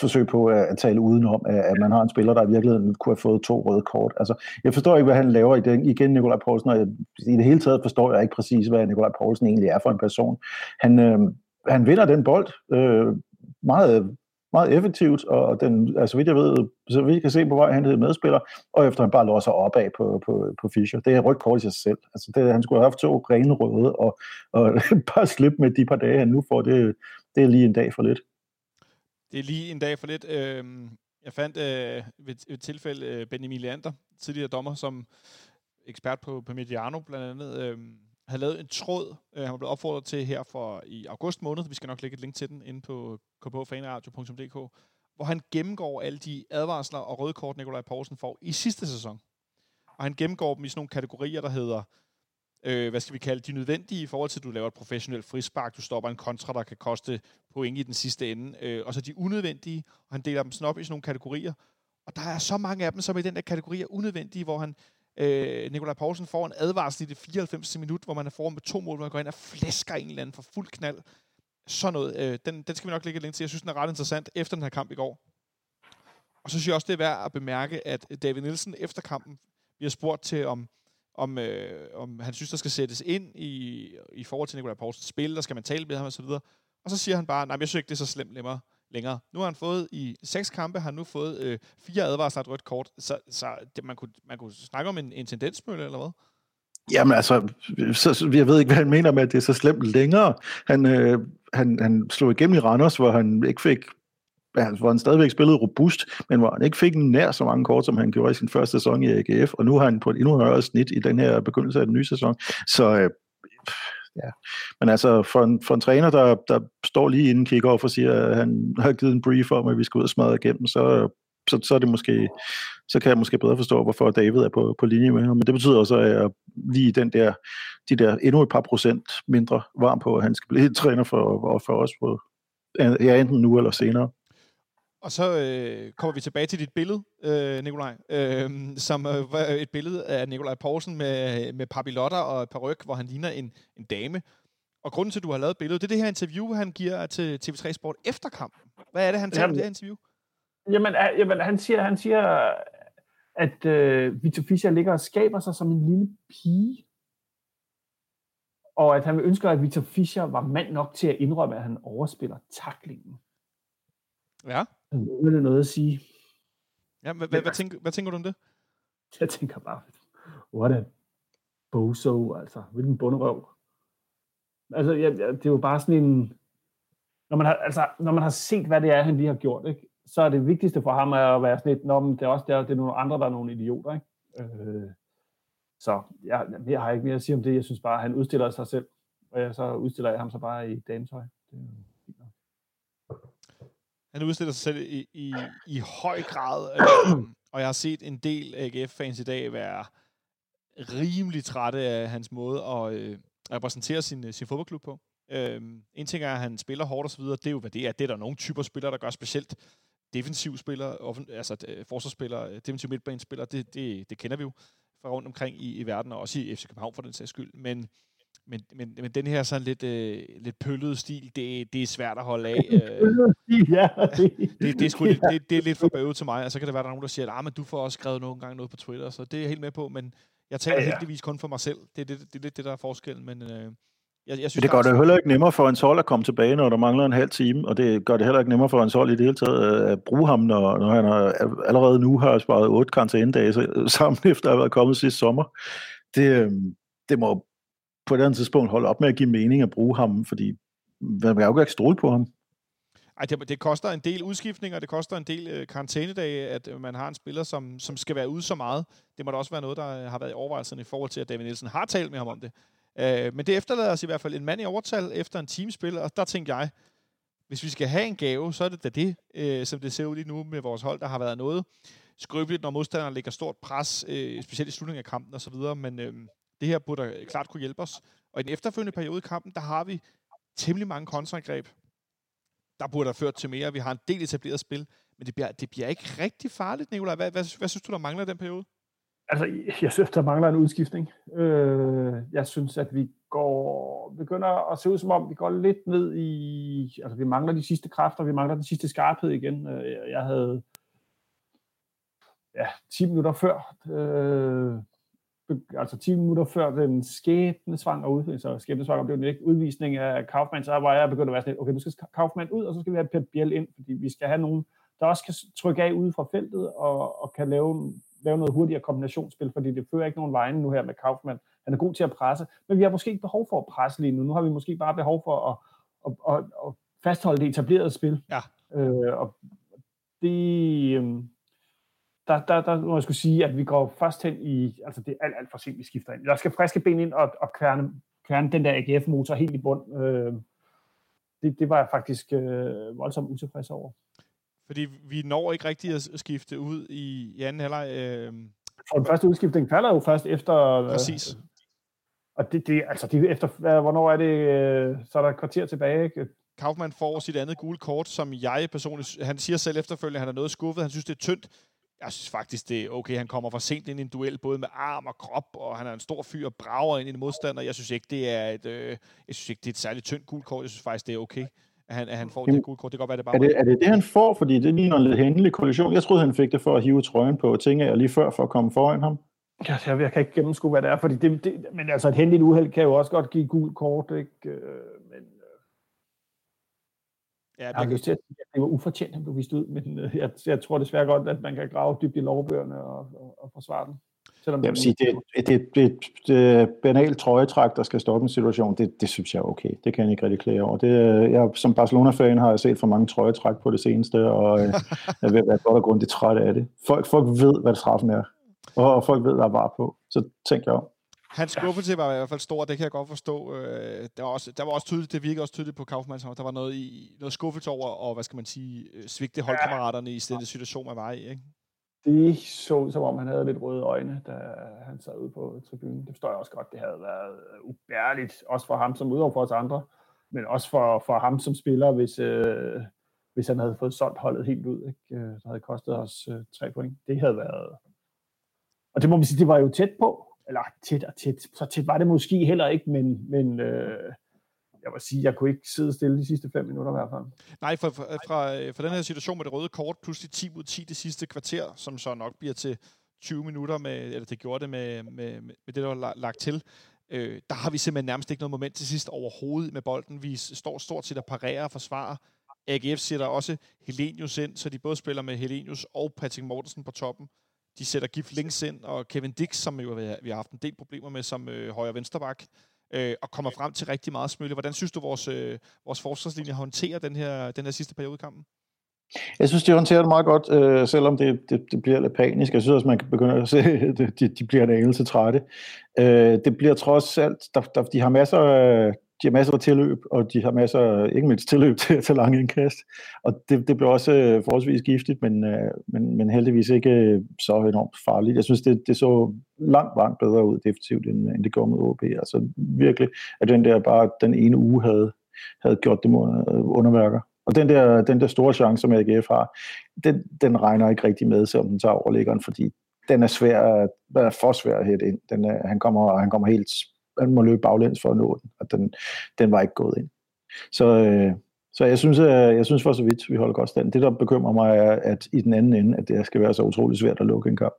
forsøg på at, tale udenom, at man har en spiller, der i virkeligheden kunne have fået to røde kort. Altså, jeg forstår ikke, hvad han laver i den. Igen, Nikolaj Poulsen, og jeg, i det hele taget forstår jeg ikke præcis, hvad Nikolaj Poulsen egentlig er for en person. Han, øh, han vinder den bold øh, meget, meget effektivt, og den, altså vidt jeg ved, så vi kan se på vej, han hedder medspiller, og efter han bare låser opad på, på, på Fischer. Det er rødt kort i sig selv. Altså det, han skulle have haft to rene røde, og, og bare slippe med de par dage, han nu får, det, det er lige en dag for lidt. Det er lige en dag for lidt. Øh, jeg fandt øh, ved et tilfælde øh, Benjamin Leander, tidligere dommer, som ekspert på, på Mediano blandt andet, øh, havde lavet en tråd, øh, han var blevet opfordret til her for i august måned, vi skal nok lægge et link til den inde på kbfanradio.dk, hvor han gennemgår alle de advarsler og røde kort, Nikolaj Poulsen får i sidste sæson. Og han gennemgår dem i sådan nogle kategorier, der hedder, øh, hvad skal vi kalde, de nødvendige i forhold til, at du laver et professionelt frispark, du stopper en kontra, der kan koste point i den sidste ende, øh, og så de unødvendige, og han deler dem sådan op i sådan nogle kategorier. Og der er så mange af dem, som i den der kategori er unødvendige, hvor han Øh, Nikolaj Poulsen får en advarsel i det 94. minut, hvor man er foran med to mål, hvor man går ind og flæsker en eller anden for fuld knald. Sådan noget. Øh, den, den skal vi nok lægge lidt til. Jeg synes, den er ret interessant efter den her kamp i går. Og så synes jeg også, det er værd at bemærke, at David Nielsen efter kampen bliver spurgt til, om, om, øh, om han synes, der skal sættes ind i, i forhold til Nikolaj Poulsens spil, der skal man tale med ham osv. Og, og så siger han bare, nej, jeg synes ikke, det er så slemt længere længere. Nu har han fået i seks kampe, har han nu fået øh, fire advarsler et rødt kort. Så, så det, man, kunne, man kunne snakke om en, en tendensmølle, eller hvad? Jamen altså, så, jeg ved ikke, hvad han mener med, at det er så slemt længere. Han, øh, han, han slog igennem i Randers, hvor han ikke fik hvor han stadigvæk spillede robust, men hvor han ikke fik nær så mange kort, som han gjorde i sin første sæson i AGF, og nu har han på et endnu højere snit i den her begyndelse af den nye sæson. Så øh, ja. Men altså, for en, for en træner, der, der står lige inden kickoff og siger, at han har givet en brief om, at vi skal ud og smadre igennem, så, så, så, er det måske, så kan jeg måske bedre forstå, hvorfor David er på, på linje med ham. Men det betyder også, at jeg lige den der, de der endnu et par procent mindre varm på, at han skal blive træner for, for os på, ja, enten nu eller senere. Og så øh, kommer vi tilbage til dit billede, øh, Nikolaj, øh, som øh, var et billede af Nikolaj Poulsen med, med papillotter og et paryk, hvor han ligner en, en dame. Og grunden til, at du har lavet billedet, det er det her interview, han giver til TV3 Sport efter kampen. Hvad er det, han taler om det her interview? Jamen, jamen han, siger, han siger, at øh, Vito Fischer ligger og skaber sig som en lille pige. Og at han ønsker, at Vito Fischer var mand nok til at indrømme, at han overspiller taklingen. Ja. Det noget at sige. Ja, hvad, hvad, hvad, tænker, hvad tænker du om det? Jeg tænker bare, what a bozo, altså. Hvilken bunderøv. Altså, ja, ja, det er jo bare sådan en... Når man, har, altså, når man har set, hvad det er, han lige har gjort, ikke? så er det vigtigste for ham at være sådan lidt, Nå, men det er også der, det er nogle andre, der er nogle idioter. Ikke? Øh, så jeg, jeg har ikke mere at sige om det. Jeg synes bare, at han udstiller sig selv, og jeg, så udstiller jeg ham så bare i dametøj. Det han udstiller sig selv i, i, i høj grad, øh, og jeg har set en del AGF-fans i dag være rimelig trætte af hans måde at øh, repræsentere sin, sin fodboldklub på. Øh, en ting er, at han spiller hårdt osv., det er jo, hvad det er. Det er der nogle typer spillere, der gør specielt defensiv spiller, altså øh, forsvarsspillere, defensiv midtbanespillere, det, det, det kender vi jo fra rundt omkring i, i verden, og også i FC København for den sags skyld. Men men, men, men den her sådan lidt, øh, lidt pøllede stil, det, det er svært at holde af. Øh. ja, det, det, det, er sgu, det, det, det er lidt for bøvet til mig, og så kan det være, der er nogen, der siger, at ah, men du får også skrevet nogle gange noget på Twitter, så det er jeg helt med på, men jeg taler ja, ja. heldigvis kun for mig selv. Det er, det, det, det, det, det der er forskellen, men... Øh, jeg, jeg synes, det gør det heller ikke nemmere for en hold at komme tilbage, når der mangler en halv time, og det gør det heller ikke nemmere for en hold i det hele taget at bruge ham, når, når han har, allerede nu har sparet otte karantænedage sammen efter at have været kommet sidste sommer. Det, øh, det må på et andet tidspunkt holde op med at give mening at bruge ham, fordi man kan jo ikke stole på ham. Ej, det, det koster en del udskiftninger, det koster en del øh, karantænedage, at øh, man har en spiller, som, som skal være ude så meget. Det må da også være noget, der øh, har været i overvejelsen i forhold til, at David Nielsen har talt med ham om det. Øh, men det efterlader os i hvert fald en mand i overtal efter en teamspil, og der tænker jeg, hvis vi skal have en gave, så er det da det, øh, som det ser ud lige nu med vores hold, der har været noget skrøbeligt, når modstanderne lægger stort pres, øh, specielt i slutningen af kampen osv., men øh, det her burde klart kunne hjælpe os. Og i den efterfølgende periode i kampen, der har vi temmelig mange kontraangreb. der burde have ført til mere. Vi har en del etableret spil, men det bliver, det bliver ikke rigtig farligt, Nikolaj. Hvad, hvad, hvad synes du, der mangler i den periode? Altså, jeg synes, der mangler en udskiftning. Øh, jeg synes, at vi går, begynder at se ud som om, vi går lidt ned i... Altså, vi mangler de sidste kræfter, vi mangler den sidste skarphed igen. Øh, jeg havde ja, 10 minutter før, øh, altså 10 minutter før den skæbnesvang og udvisning, så skæbnesvang blev den ikke udvisning af Kaufmann, så var jeg begyndt at være sådan, okay, nu skal Kaufmann ud, og så skal vi have Pep Biel ind, fordi vi skal have nogen, der også kan trykke af ude fra feltet og, og kan lave, lave noget hurtigere kombinationsspil, fordi det fører ikke nogen vejen nu her med Kaufmann. Han er god til at presse, men vi har måske ikke behov for at presse lige nu. Nu har vi måske bare behov for at, at, at, at fastholde det etablerede spil. Ja. Øh, og det, øh, der, der, der må jeg skulle sige, at vi går først hen i, altså det er alt, alt for sent, vi skifter ind. Jeg skal friske ben ind og, og kværne, kværne den der AGF-motor helt i bund. Øh, det, det var jeg faktisk øh, voldsomt utilfreds over. Fordi vi når ikke rigtig at skifte ud i, i anden halvleg. Øh... For den første udskiftning falder jo først efter... Øh, Præcis. Øh, og det, det, altså det efter, hvornår er det, øh, så er der et kvarter tilbage, ikke? Kaufmann får sit andet gule kort, som jeg personligt, han siger selv efterfølgende, at han er noget skuffet, han synes, det er tyndt jeg synes faktisk, det er okay. Han kommer for sent ind i en duel, både med arm og krop, og han er en stor fyr og brager ind i en modstander. Jeg synes ikke, det er et, øh, jeg synes ikke, det er et særligt tyndt gult kort. Jeg synes faktisk, det er okay, at han, at han får Jamen, det gule kort. Det kan godt være, det bare er det, er det det, han får? Fordi det ligner en lidt hændelig kollision. Jeg troede, han fik det for at hive trøjen på tinge lige før for at komme foran ham. Ja, jeg, jeg kan ikke gennemskue, hvad det er, fordi det, det, men altså et hændeligt uheld kan jo også godt give gul kort, ikke? Øh, Ja, jeg har lyst til at sige, at det var ufortjent, han blev vist ud, men øh, jeg, jeg tror desværre godt, at man kan grave dybt i lovbøgerne og, og, og forsvare den. Selvom jeg vil sige, det, det, det, det, det banalt trøjetræk, der skal stoppe en situation, det, det synes jeg er okay. Det kan jeg ikke rigtig klæde over. Det, jeg, som Barcelona-fan har jeg set for mange trøjetræk på det seneste, og øh, jeg vil være godt og grundigt træt af det. Folk, folk ved, hvad straffen er, og folk ved, hvad der var på. Så tænker jeg om. Hans skuffelse var i hvert fald stor, det kan jeg godt forstå. Øh, der var også, der var også tydeligt, det virkede også tydeligt på Kaufmanns Der var noget, i, noget skuffelse over, og hvad skal man sige, øh, svigte holdkammeraterne i den situation, man var i, ikke? Det så ud, som om han havde lidt røde øjne, da han sad ude på tribunen. Det forstår jeg også godt. Det havde været ubærligt, også for ham som udover for os andre, men også for, for ham som spiller, hvis, øh, hvis han havde fået solgt holdet helt ud. Ikke? Øh, det havde kostet os øh, tre point. Det havde været... Og det må man sige, det var jo tæt på eller tæt og tæt, så tæt var det måske heller ikke, men, men øh, jeg vil sige, jeg kunne ikke sidde stille de sidste fem minutter i hvert fald. Nej, for, for, fra, øh, for den her situation med det røde kort, pludselig 10 ud 10 det sidste kvarter, som så nok bliver til 20 minutter, med, eller det gjorde det med, med, med det, der var lagt til, øh, der har vi simpelthen nærmest ikke noget moment til sidst overhovedet med bolden. Vi står stort set og parerer og forsvarer. AGF sætter også Helenius ind, så de både spiller med Helenius og Patrick Mortensen på toppen. De sætter Gif Links ind, og Kevin Dix, som jo vi har haft en del problemer med som øh, højre vensterbak, øh, og kommer frem til rigtig meget smølle. Hvordan synes du, vores, øh, vores forsvarslinje håndterer den her, den her sidste periode i kampen? Jeg synes, de håndterer det meget godt, øh, selvom det, det, det bliver lidt panisk. Jeg synes også, man kan begynde at se, at de, de bliver en anelse trætte. Øh, det bliver trods alt, der, der, de har masser af de har masser af tilløb, og de har masser, ikke mindst tilløb til, til lange indkast. Og det, det blev også øh, forholdsvis giftigt, men, øh, men, men heldigvis ikke øh, så enormt farligt. Jeg synes, det, det så langt, langt bedre ud defensivt, end, end det går med OB. Altså virkelig, at den der bare den ene uge havde, havde gjort det øh, underværker. Og den der, den der store chance, som AGF har, den, den regner ikke rigtig med, selvom den tager overliggeren, fordi den er svær, er for svær at hætte ind. Den er, han, kommer, han kommer helt man må løbe baglæns for at nå den, og den, den var ikke gået ind. Så, øh, så jeg synes, jeg, øh, jeg synes for så vidt, vi holder godt stand. Det, der bekymrer mig, er, at i den anden ende, at det skal være så utrolig svært at lukke en kamp.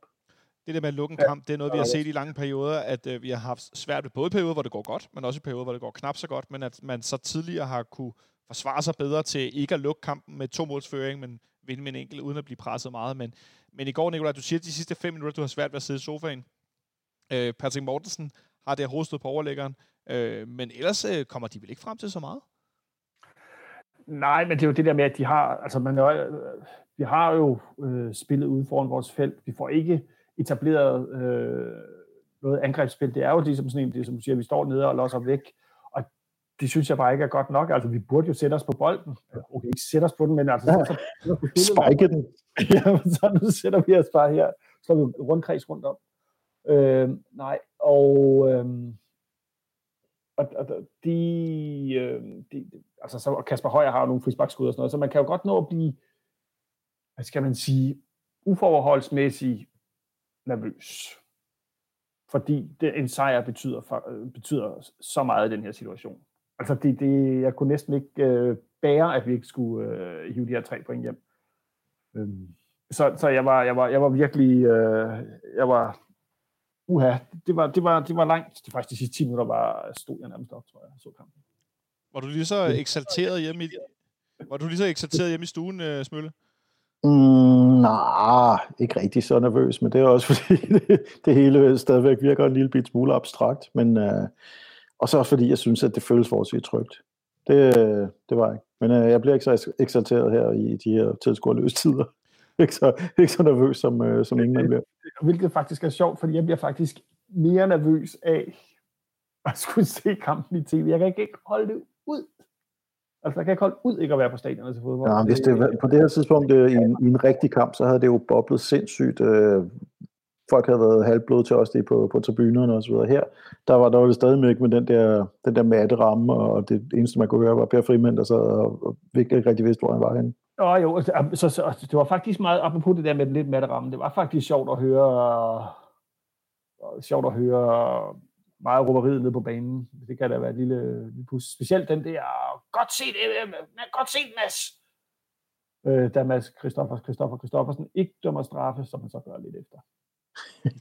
Det der med at lukke en kamp, det er noget, vi har set i lange perioder, at øh, vi har haft svært ved både perioder, hvor det går godt, men også i perioder, hvor det går knap så godt, men at man så tidligere har kunne forsvare sig bedre til ikke at lukke kampen med to målsføring, men vinde med en enkelt, uden at blive presset meget. Men, men i går, Nicolaj, du siger, at de sidste fem minutter, du har svært ved at sidde i sofaen. Øh, Patrick Mortensen har det hovedstød på overlæggeren. Øh, men ellers øh, kommer de vel ikke frem til så meget? Nej, men det er jo det der med, at de har, altså man, øh, de har jo øh, spillet ude foran vores felt. Vi får ikke etableret øh, noget angrebsspil. Det er jo ligesom sådan en, det, som du siger, vi står nede og losser væk. Og det synes jeg bare ikke er godt nok. Altså, vi burde jo sætte os på bolden. Okay, ikke sætte os på den, men altså... Ja. Så, så, Spike den. ja, så nu sætter vi os bare her. Så er vi rundkreds rundt om. Øh, nej, og, øhm, og, og de, øhm, de, altså, så, og Kasper Højer har jo nogle frisbakskud og sådan noget, så man kan jo godt nå at blive, hvad skal man sige, uforholdsmæssigt nervøs. Fordi det, en sejr betyder, for, øh, betyder så meget i den her situation. Altså, det, det, jeg kunne næsten ikke øh, bære, at vi ikke skulle øh, hive de her tre point hjem. Øhm, så, så jeg var, jeg var, jeg var virkelig, øh, jeg var, uha, det var, det var, det var langt. Det var faktisk de sidste 10 minutter, var, stod jeg nærmest op, tror jeg, så kampen. Var du lige så eksalteret hjemme i, var du lige så eksalteret hjemme i stuen, uh, Smølle? Mm, nej, ikke rigtig så nervøs, men det er også fordi, det, det hele stadigvæk virker en lille bit smule abstrakt, men uh, og så også fordi, jeg synes, at det føles forholdsvis trygt. Det, det var ikke. Men uh, jeg bliver ikke så eksalteret her i de her tilskuerløse tider. ikke, så, ikke så nervøs, som, uh, som ingen bliver. Hvilket faktisk er sjovt, fordi jeg bliver faktisk mere nervøs af at skulle se kampen i tv. Jeg kan ikke holde det ud. Altså, jeg kan ikke holde ud ikke at være på stadion til fodbold. Ja, hvis det var, på det her tidspunkt det, i, en, i en rigtig kamp, så havde det jo boblet sindssygt. Øh, folk havde været halvblod til os det på, på tribunerne og så videre. Her, der var der jo stadig med den der, den der matte ramme, og det eneste, man kunne høre, var Per Frimand, der sad og, og ikke rigtig vidste, hvor han var henne. Ja, jo, så, så, så, det var faktisk meget, apropos det der med den lidt matte ramme, det var faktisk sjovt at høre, øh, sjovt at høre meget råberiet nede på banen. Det kan da være et lille, lille pus. Specielt den der, godt set, øh, øh godt set, Mads! Øh, da Mads Christoffer, Christoffer, Christoffersen ikke dømmer straffe, som man så gør lidt efter.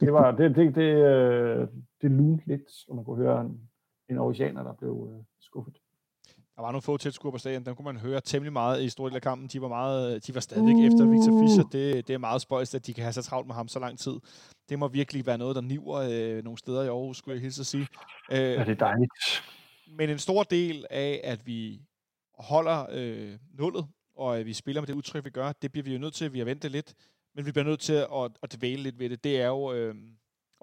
Det var, det, det, det, øh, det lunede lidt, og man kunne høre en, en oceaner, der blev øh, skuffet. Der var nogle få tilskuere på stadion, dem kunne man høre temmelig meget i store del af kampen. De var, meget, de var stadigvæk uh. efter Victor Fischer. Det, det er meget spøjst, at de kan have så travlt med ham så lang tid. Det må virkelig være noget, der niver øh, nogle steder i Aarhus, skulle jeg hilse at sige. Øh, ja, det er dejligt. Men en stor del af, at vi holder øh, nullet, og at vi spiller med det udtryk, vi gør, det bliver vi jo nødt til, at vi har ventet lidt, men vi bliver nødt til at, at dvæle lidt ved det. Det er jo øh,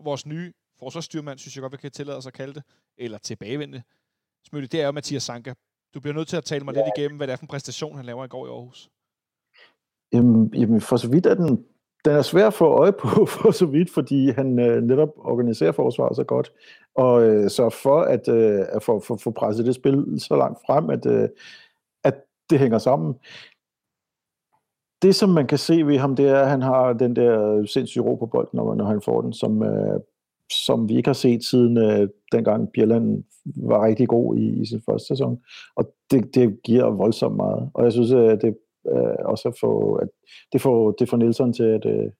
vores nye forsvarsstyrmand, synes jeg godt, vi kan tillade os at kalde det, eller tilbagevendte smølle, det er jo Mathias Sanka. Du bliver nødt til at tale mig ja. lidt igennem, hvad det er for en præstation, han laver i går i Aarhus. Jamen, jamen for så vidt er den, den er svær at få øje på, for så vidt, fordi han øh, netop organiserer forsvaret så godt, og øh, så for at, øh, at få, for, for presset det spil så langt frem, at, øh, at det hænger sammen. Det, som man kan se ved ham, det er, at han har den der sindssyge ro på bolden, når, når han får den, som, øh, som vi ikke har set siden øh, dengang Bjelland var rigtig god i, i sin første sæson. Og det, det giver voldsomt meget. Og jeg synes, at det øh, også få at det får, det får Nielsen til at, øh,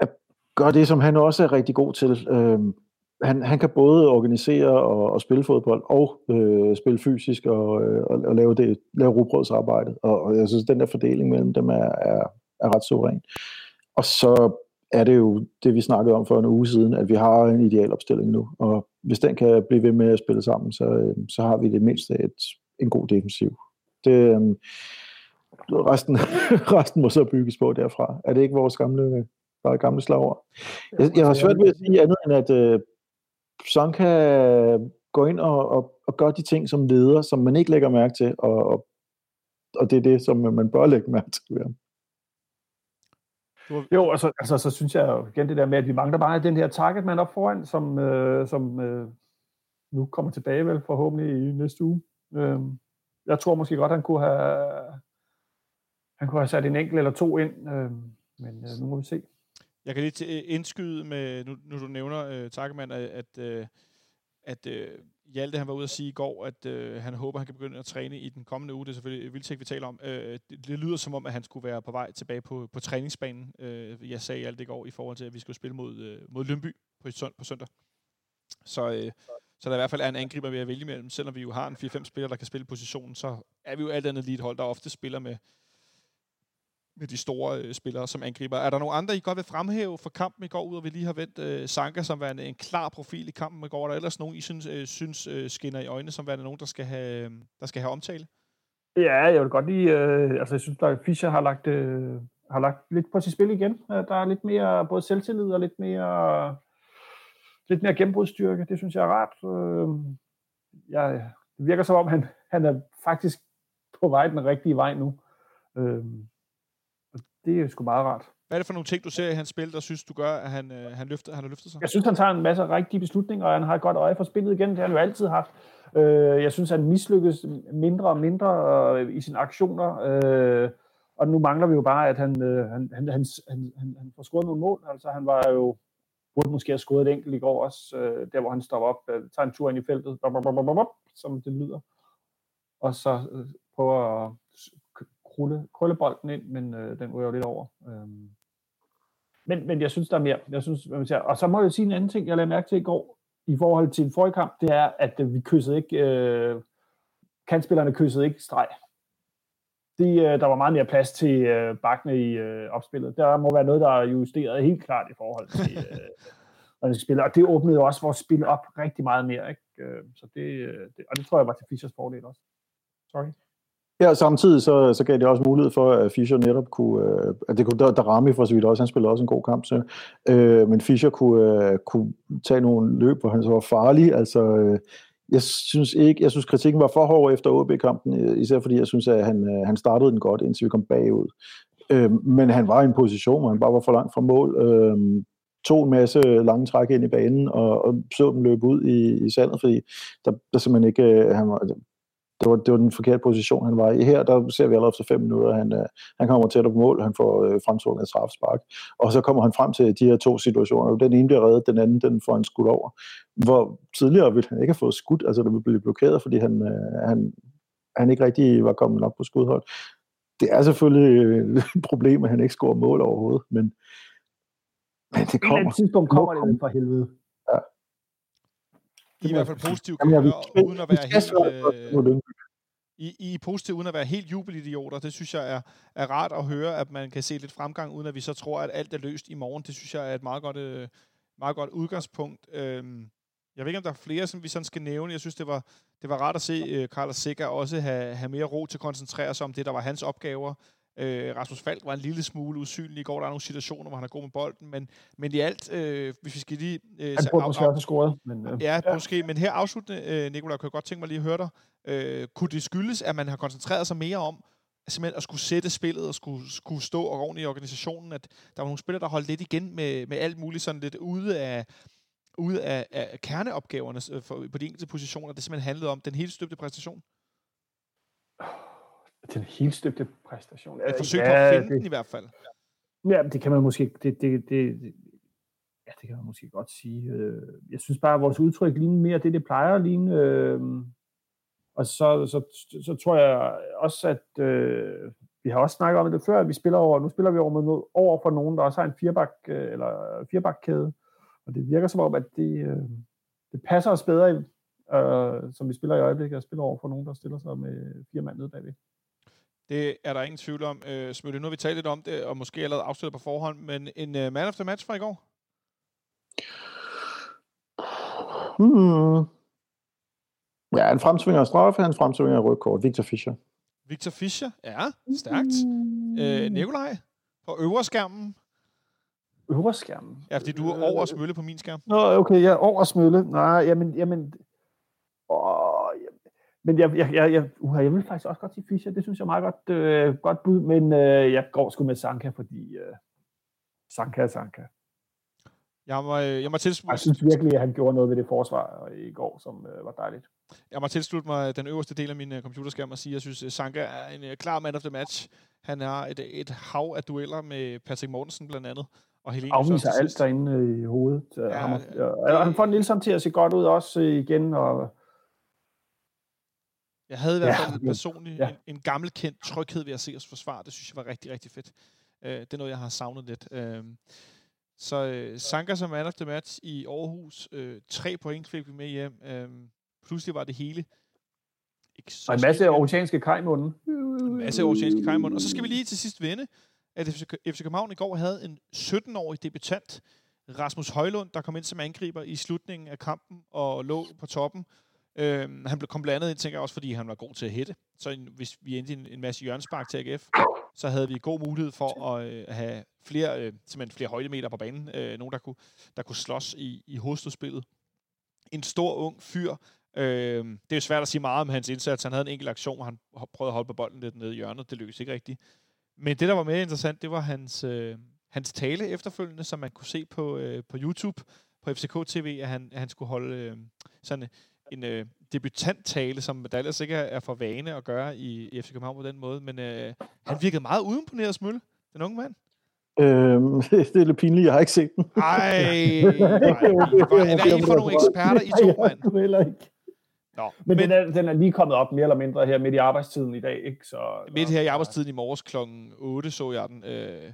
at gøre det, som han også er rigtig god til. Øh, han, han kan både organisere og, og spille fodbold, og øh, spille fysisk og, øh, og, og lave, det, lave rugbrødsarbejdet. Og, og jeg synes, den der fordeling mellem dem er, er, er ret suveræn. Og så er det jo det, vi snakkede om for en uge siden, at vi har en idealopstilling nu, og hvis den kan blive ved med at spille sammen, så, øh, så har vi det mindste et, en god defensiv. Det, øh, resten, resten må så bygges på derfra. Er det ikke vores gamle, bare gamle slagord? Jeg, jeg har svært ved at sige andet end, at øh, Son kan gå ind og, og, og gøre de ting som leder, som man ikke lægger mærke til, og, og, og det er det, som man bør lægge mærke til ved ham. Var... Jo, altså, altså, så synes jeg jo igen det der med, at vi mangler bare den her targetman op foran, som, øh, som øh, nu kommer tilbage vel forhåbentlig i næste uge. Øh, jeg tror måske godt, han kunne have han kunne have sat en enkelt eller to ind, øh, men øh, nu må vi se. Jeg kan lige indskyde med, nu, nu du nævner øh, Tarkemann, at, at, øh, at øh, Hjalte han var ude at sige i går, at øh, han håber, han kan begynde at træne i den kommende uge. Det er selvfølgelig Vildtæk, vi taler om. Øh, det, det lyder som om, at han skulle være på vej tilbage på, på træningsbanen. Øh, jeg sagde alt i går i forhold til, at vi skulle spille mod, øh, mod Lønby på, på søndag. Så, øh, så der i hvert fald er en angriber vi at vælge imellem. Selvom vi jo har en 4-5 spillere, der kan spille positionen, så er vi jo alt andet lige et hold, der ofte spiller med, med de store øh, spillere som angriber. Er der nogle andre, I godt vil fremhæve for kampen i går, ud og vi lige har vendt øh, Sanka som værende en klar profil i kampen i går? Er der ellers nogen, I synes, øh, synes øh, skinner i øjnene, som værende nogen, der skal have, øh, der skal have omtale? Ja, jeg vil godt lige... Øh, altså, jeg synes, at Fischer har lagt, øh, har lagt lidt på sit spil igen. Øh, der er lidt mere både selvtillid og lidt mere, lidt mere gennembrudstyrke. Det synes jeg er rart. Øh, jeg, det virker som om, han, han er faktisk på vej den rigtige vej nu. Øh, det er sgu meget rart. Hvad er det for nogle ting, du ser i hans spil, der synes, du gør, at han, øh, han, løfter, han har løftet sig? Jeg synes, han tager en masse rigtige beslutninger, og han har et godt øje for spillet igen. Det har han jo altid haft. Øh, jeg synes, han mislykkes mindre og mindre øh, i sine aktioner. Øh, og nu mangler vi jo bare, at han, øh, han, han, han, han, han, han får scoret nogle mål. Altså, han var jo burde måske have scoret et enkelt i går også, øh, der hvor han stopper op, øh, tager en tur ind i feltet, bop, bop, bop, bop, bop, som det lyder, og så øh, prøver at krølle bolden ind, men øh, den ryger jo lidt over. Øh, men, men jeg synes, der er mere. Jeg synes, hvad man siger. Og så må jeg sige en anden ting, jeg lavede mærke til i går, i forhold til en forrige kamp, det er, at øh, vi kyssede ikke, øh, kantspillerne kyssede ikke streg. De, øh, der var meget mere plads til øh, bakkene i øh, opspillet. Der må være noget, der er justeret helt klart i forhold til, øh, hvordan skal spille. Og det åbnede jo også vores spil op rigtig meget mere. Ikke? Øh, så det, øh, det, og det tror jeg var til Fischers fordel også. Sorry. Ja, samtidig så, så gav det også mulighed for, at Fischer netop kunne, øh, at det kunne, der, der ramme for så vidt også, han spillede også en god kamp, så, øh, men Fischer kunne, øh, kunne tage nogle løb, hvor han så var farlig, altså øh, jeg synes ikke, jeg synes kritikken var for hård efter OB-kampen, øh, især fordi jeg synes, at han, øh, han startede den godt, indtil vi kom bagud. Øh, men han var i en position, hvor han bare var for langt fra mål, øh, tog en masse lange træk ind i banen, og, og så dem løbe ud i, i sandet, fordi der, der simpelthen ikke, øh, han var, det var, det var den forkerte position, han var i. Her, der ser vi allerede efter fem minutter, han, øh, han kommer tæt på mål, han får øh, fremstående et straffespark, og så kommer han frem til de her to situationer. Den ene bliver reddet, den anden, den får han skudt over. Hvor tidligere ville han ikke have fået skudt, altså der ville blive blokeret, fordi han, øh, han, han ikke rigtig var kommet op på skudhold. Det er selvfølgelig et problem, at han ikke scorer mål overhovedet, men, men det kommer. På et tidspunkt kommer det for helvede. I, i hvert fald Jamen, høre, uden at være helt... Øh, I, I er positive uden at være helt jubelidioter. Det synes jeg er, er rart at høre, at man kan se lidt fremgang, uden at vi så tror, at alt er løst i morgen. Det synes jeg er et meget godt, øh, meget godt udgangspunkt. Øhm, jeg ved ikke, om der er flere, som vi sådan skal nævne. Jeg synes, det var, det var rart at se uh, Carlos Sikker også have, have mere ro til at koncentrere sig om det, der var hans opgaver. Øh, Rasmus Falk var en lille smule usynlig i går. Der er nogle situationer, hvor han er god med bolden, men, men i alt, øh, hvis vi skal lige... Øh, han burde måske have scoret. Men, øh, ja, ja, måske. Men her afsluttende, øh, Nikolaj, kunne jeg godt tænke mig lige at høre dig. Øh, kunne det skyldes, at man har koncentreret sig mere om simpelthen at skulle sætte spillet og skulle, skulle stå og ordentligt i organisationen, at der var nogle spillere, der holdt lidt igen med, med alt muligt sådan lidt ude af, ude af, af kerneopgaverne øh, for, på de enkelte positioner. Det simpelthen handlede om den helt støbte præstation den helt støbte præstation. Et forsøg ja, på at finde det, den i hvert fald. Ja, det kan man måske, det, det, det, ja, det kan man måske godt sige. Øh, jeg synes bare, at vores udtryk ligner mere det, det plejer at ligne. Øh, og så, så, så tror jeg også, at øh, vi har også snakket om det før, at vi spiller over, nu spiller vi over, med, over for nogen, der også har en firebak, eller firebakkæde. Og det virker som om, at det, det passer os bedre, øh, som vi spiller i øjeblikket, at spille over for nogen, der stiller sig med fire mand nede bagved. Det er der ingen tvivl om. Øh, Smølle, nu har vi talt lidt om det, og måske allerede afsluttet på forhånd, men en uh, man of the match fra i går? Hmm. Ja, en fremsvinger af straffe, en fremsvinger af rødkort. Victor Fischer. Victor Fischer, ja, stærkt. Mm. Øh, Nikolaj, på øverskærmen. Øverskærmen? Ja, fordi du er over Smølle på min skærm. Nå, okay, jeg er over Smølle. Nej, jamen, jamen, men jeg, jeg, jeg, jeg, uh, jeg vil faktisk også godt sige Fischer. Det synes jeg er meget godt, øh, godt bud, men øh, jeg går sgu med Sanka, fordi øh, Sanka er Sanka. Jeg må, øh, jeg må tilslutte... Jeg synes virkelig, at han gjorde noget ved det forsvar i går, som øh, var dejligt. Jeg må tilslutte mig den øverste del af min uh, computerskærm og sige, at jeg synes, at Sanka er en uh, klar man of the match. Han har et, et hav af dueller med Patrick Mortensen blandt andet. Og Helene Afviser alt derinde i hovedet. Ja, ham, ja, han får Nielsen til at se godt ud også igen, og jeg havde i hvert fald ja, personligt ja. en, en gammel kendt tryghed ved at se os forsvare. Det synes jeg var rigtig, rigtig fedt. Uh, det er noget, jeg har savnet lidt. Uh, så uh, Sanka som man of the match i Aarhus. Uh, tre point fik vi med hjem. Uh, pludselig var det hele. Ikke så og en masse oceanske kajmunden. En masse oceanske kajmunden. Og så skal vi lige til sidst vende, at FC København i går havde en 17-årig debutant, Rasmus Højlund, der kom ind som angriber i slutningen af kampen og lå på toppen. Øhm, han blev kom blandt andet ind, tænker jeg også, fordi han var god til at hætte. Så en, hvis vi endte en, en masse hjørnspark til AGF, så havde vi god mulighed for at øh, have flere, øh, simpelthen flere højdemeter på banen. Øh, nogen, der kunne, der kunne slås i, i hovedstødspillet. En stor, ung fyr. Øh, det er jo svært at sige meget om hans indsats. Han havde en enkelt aktion, hvor han prøvede at holde på bolden lidt nede i hjørnet. Det lykkedes ikke rigtigt. Men det, der var mere interessant, det var hans, øh, hans tale efterfølgende, som man kunne se på, øh, på YouTube, på FCK TV, at han, at han skulle holde øh, sådan en øh, debutant-tale, som der ellers ikke er for vane at gøre i, i FC København på den måde, men øh, han virkede meget uimponeret smølle, den unge mand. Øhm, det er lidt pinligt, jeg har ikke set den. Ej, hvad er I for nogle eksperter, I to, mand? Heller ikke. Nå, Men, men, den, er, den er lige kommet op mere eller mindre her midt i arbejdstiden i dag, ikke? Så, midt her i arbejdstiden i morges kl. 8 så jeg den. Øh,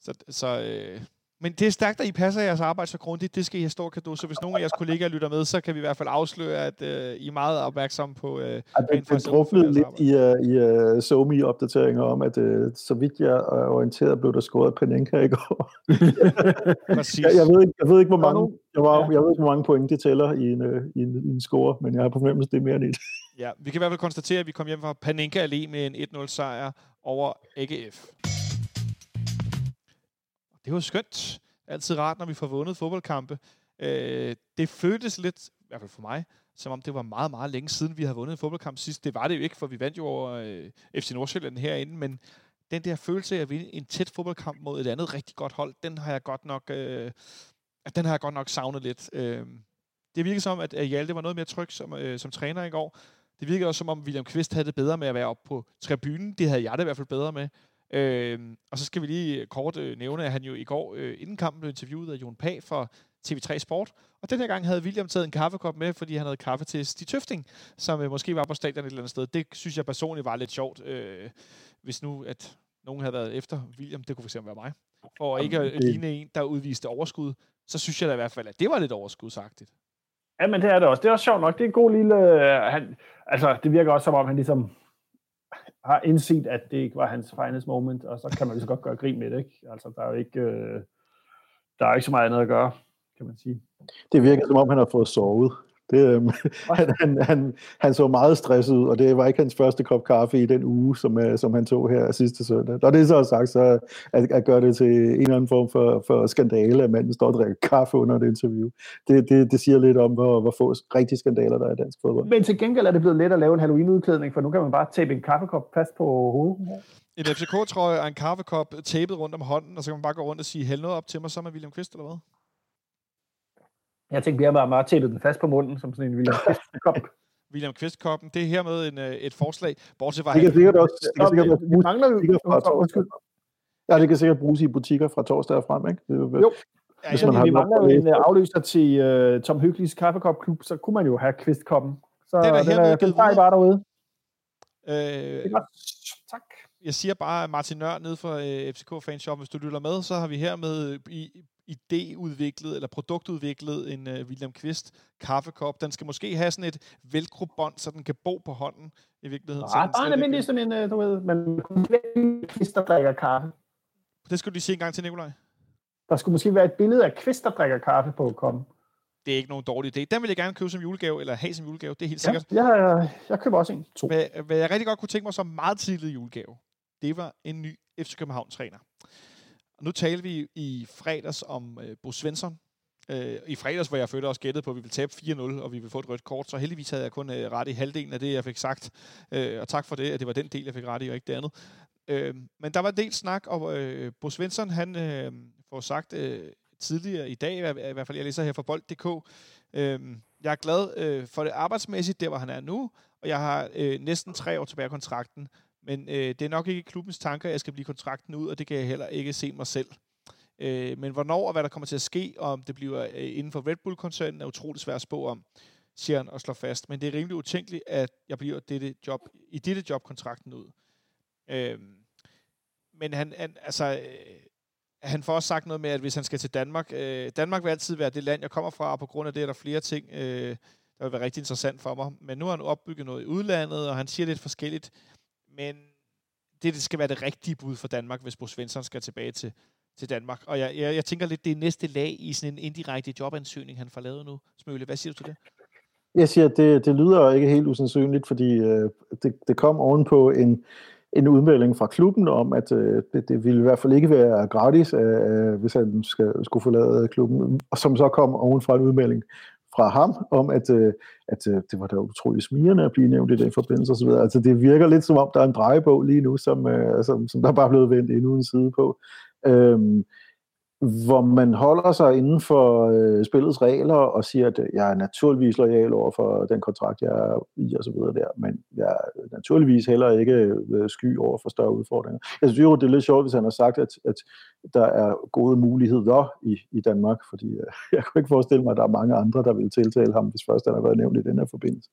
så, så øh, men det er stærkt, at I passer jeres arbejde så grundigt. Det skal I have stor kado. Så hvis nogen af jeres kollegaer lytter med, så kan vi i hvert fald afsløre, at øh, I er meget opmærksomme på... Øh, Ja, det, udføre lidt jeres i, uh, i uh, SoMe-opdateringer om, at uh, så vidt jeg er orienteret, blev der scoret Panenka i går. Præcis. jeg, jeg, ved ikke, jeg ved ikke, hvor er mange, jeg, var, Ja. jeg ved ikke, hvor mange point det tæller i en, uh, i en, i en score, men jeg har på fornemmelse, det er mere end et. Ja, vi kan i hvert fald konstatere, at vi kom hjem fra Paninka Allé med en 1-0 sejr over AGF. Det var skønt. Altid rart, når vi får vundet fodboldkampe. Øh, det føltes lidt, i hvert fald for mig, som om det var meget, meget længe siden, vi havde vundet en fodboldkamp sidst. Det var det jo ikke, for vi vandt jo over øh, FC Nordsjælland herinde, men den der følelse af at vinde en tæt fodboldkamp mod et andet rigtig godt hold, den har jeg godt nok, øh, den har jeg godt nok savnet lidt. Øh, det virkede som, at Hjalte var noget mere tryg som, øh, som træner i går. Det virkede også som om, William Kvist havde det bedre med at være oppe på tribunen. Det havde jeg det i hvert fald bedre med. Øh, og så skal vi lige kort øh, nævne, at han jo i går øh, inden kampen blev interviewet af Jon Pag for TV3 Sport. Og den her gang havde William taget en kaffekop med, fordi han havde kaffe til Stig Tøfting, som øh, måske var på stadion et eller andet sted. Det synes jeg personligt var lidt sjovt, øh, hvis nu at nogen havde været efter William, det kunne fx være mig, og ikke at ligne en, der udviste overskud, så synes jeg da i hvert fald, at det var lidt overskudsagtigt. Ja, men det er det også. Det er også sjovt nok. Det er en god lille... øh, Han, altså, det virker også som om, han ligesom har indset, at det ikke var hans finest moment, og så kan man jo så godt gøre grin med det, ikke? Altså, der er jo ikke, øh, der er ikke så meget andet at gøre, kan man sige. Det virker, som om han har fået sovet. Det, øhm, han, han, han, han så meget stresset ud, og det var ikke hans første kop kaffe i den uge, som, øh, som han tog her sidste søndag. Når det så er sagt, så at, at gøre det til en eller anden form for, for skandale, at manden står og drikker kaffe under et interview, det, det, det siger lidt om, hvor, hvor få rigtige skandaler der er i dansk fodbold. Men til gengæld er det blevet let at lave en Halloween-udklædning, for nu kan man bare tape en kaffekop fast på hovedet. En FCK-trøje og en kaffekop tapet rundt om hånden, og så kan man bare gå rundt og sige, hæld noget op til mig, så med William Kvist, eller hvad? Jeg tænkte, vi har bare, bare tapet den fast på munden, som sådan en William kop. William Kvist-koppen, det er hermed en, øh, et forslag, bortset fra, Det kan sikkert også, det kan Nå, sikkert men også vi mangler jo... ja, det kan sikkert bruges i butikker fra torsdag og frem, ikke? Det, er jo-. Ja, hvis man har vi mangler en øh, afløser til uh, Tom Hyggeligs kaffekopklub, så kunne man jo have kvistkoppen. Så Den er den, hermed er, den videre. bare derude. øh, Det er godt. Tak. jeg siger bare, at Martin Nør nede fra øh, FCK Fanshop, hvis du lytter med, så har vi hermed i, idéudviklet eller produktudviklet en øh, William Kvist kaffekop. Den skal måske have sådan et velcro-bånd, så den kan bo på hånden i virkeligheden. Nej, bare en almindelig sådan en, øh, du ved, men kvist, der drikker kaffe. Det skal du lige se en gang til, Nikolaj. Der skulle måske være et billede af kvist, der drikker kaffe på koppen. Det er ikke nogen dårlig idé. Den vil jeg gerne købe som julegave, eller have som julegave. Det er helt Ja, sikkert. jeg, jeg, jeg køber også en. To. Hvad, hvad jeg rigtig godt kunne tænke mig som meget tidlig julegave, det var en ny FC København-træner. Og nu talte vi i fredags om øh, Bo Svensson. Øh, I fredags, hvor jeg følte også gættet på, at vi ville tabe 4-0, og vi ville få et rødt kort, så heldigvis havde jeg kun øh, ret i halvdelen af det, jeg fik sagt. Øh, og tak for det, at det var den del, jeg fik ret i, og ikke det andet. Øh, men der var en del snak, og øh, Bo Svensson, han øh, får sagt øh, tidligere i dag, i hvert- fald jeg læser her fra bold.dk, øh, jeg er glad øh, for det arbejdsmæssigt, der hvor han er nu, og jeg har øh, næsten tre år tilbage af kontrakten. Men øh, det er nok ikke klubbens tanker, at jeg skal blive kontrakten ud, og det kan jeg heller ikke se mig selv. Øh, men hvornår og hvad der kommer til at ske, og om det bliver øh, inden for Red Bull-koncernen, er utroligt svært at spå om, siger han og slår fast. Men det er rimelig utænkeligt, at jeg bliver dette job, i dette job kontrakten ud. Øh, men han, han, altså, øh, han får også sagt noget med, at hvis han skal til Danmark, øh, Danmark vil altid være det land, jeg kommer fra, og på grund af det er der flere ting, øh, der vil være rigtig interessant for mig. Men nu har han opbygget noget i udlandet, og han siger lidt forskelligt. Men det, det skal være det rigtige bud for Danmark, hvis Bo Svensson skal tilbage til, til Danmark. Og jeg, jeg, jeg tænker lidt, det er næste lag i sådan en indirekte jobansøgning, han får lavet nu. Smøle, hvad siger du til det? Jeg siger, at det, det lyder ikke helt usandsynligt, fordi øh, det, det kom ovenpå en, en udmelding fra klubben om, at øh, det, det ville i hvert fald ikke være gratis, øh, øh hvis han skal, skulle forlade klubben, og som så kom ovenfra en udmelding fra ham om, at, øh, at øh, det var da utroligt smirende at blive nævnt i den forbindelse osv. Altså det virker lidt som om, der er en drejebog lige nu, som, øh, som, som der bare er blevet vendt endnu en side på. Øhm, hvor man holder sig inden for øh, spillets regler og siger, at øh, jeg er naturligvis lojal over for den kontrakt, jeg er i og så videre der, men jeg er naturligvis heller ikke øh, sky over for større udfordringer. Jeg synes jo, det er lidt sjovt, hvis han har sagt, at, at der er gode muligheder i, i Danmark, fordi øh, jeg kan ikke forestille mig, at der er mange andre, der vil tiltale ham, hvis først han har været nævnt i den her forbindelse.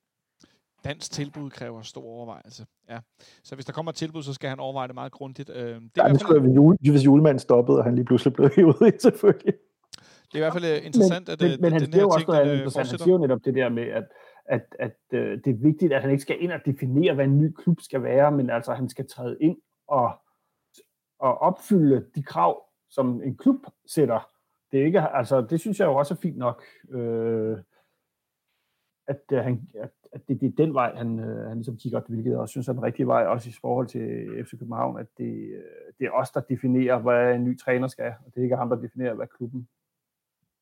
Dansk tilbud kræver stor overvejelse. Ja. Så hvis der kommer et tilbud, så skal han overveje det meget grundigt. Øh, det er ja, det skulle være, jule, hvis julemanden stoppede, og han lige pludselig blev hævet ind, selvfølgelig. Det er i hvert fald øh, interessant, men, at men, øh, men han den her også ting noget interessant. Han siger jo netop det der med, at, at, at uh, det er vigtigt, at han ikke skal ind og definere, hvad en ny klub skal være, men altså, han skal træde ind og, og opfylde de krav, som en klub sætter. Det, er ikke, altså, det synes jeg jo også er fint nok. Øh, at, uh, han, at at det, det er den vej, han, øh, han ligesom kigger, hvilket jeg også synes er den rigtige vej, også i forhold til FC København, at det, øh, det er os, der definerer, hvad en ny træner skal, og det er ikke ham, der definerer, hvad klubben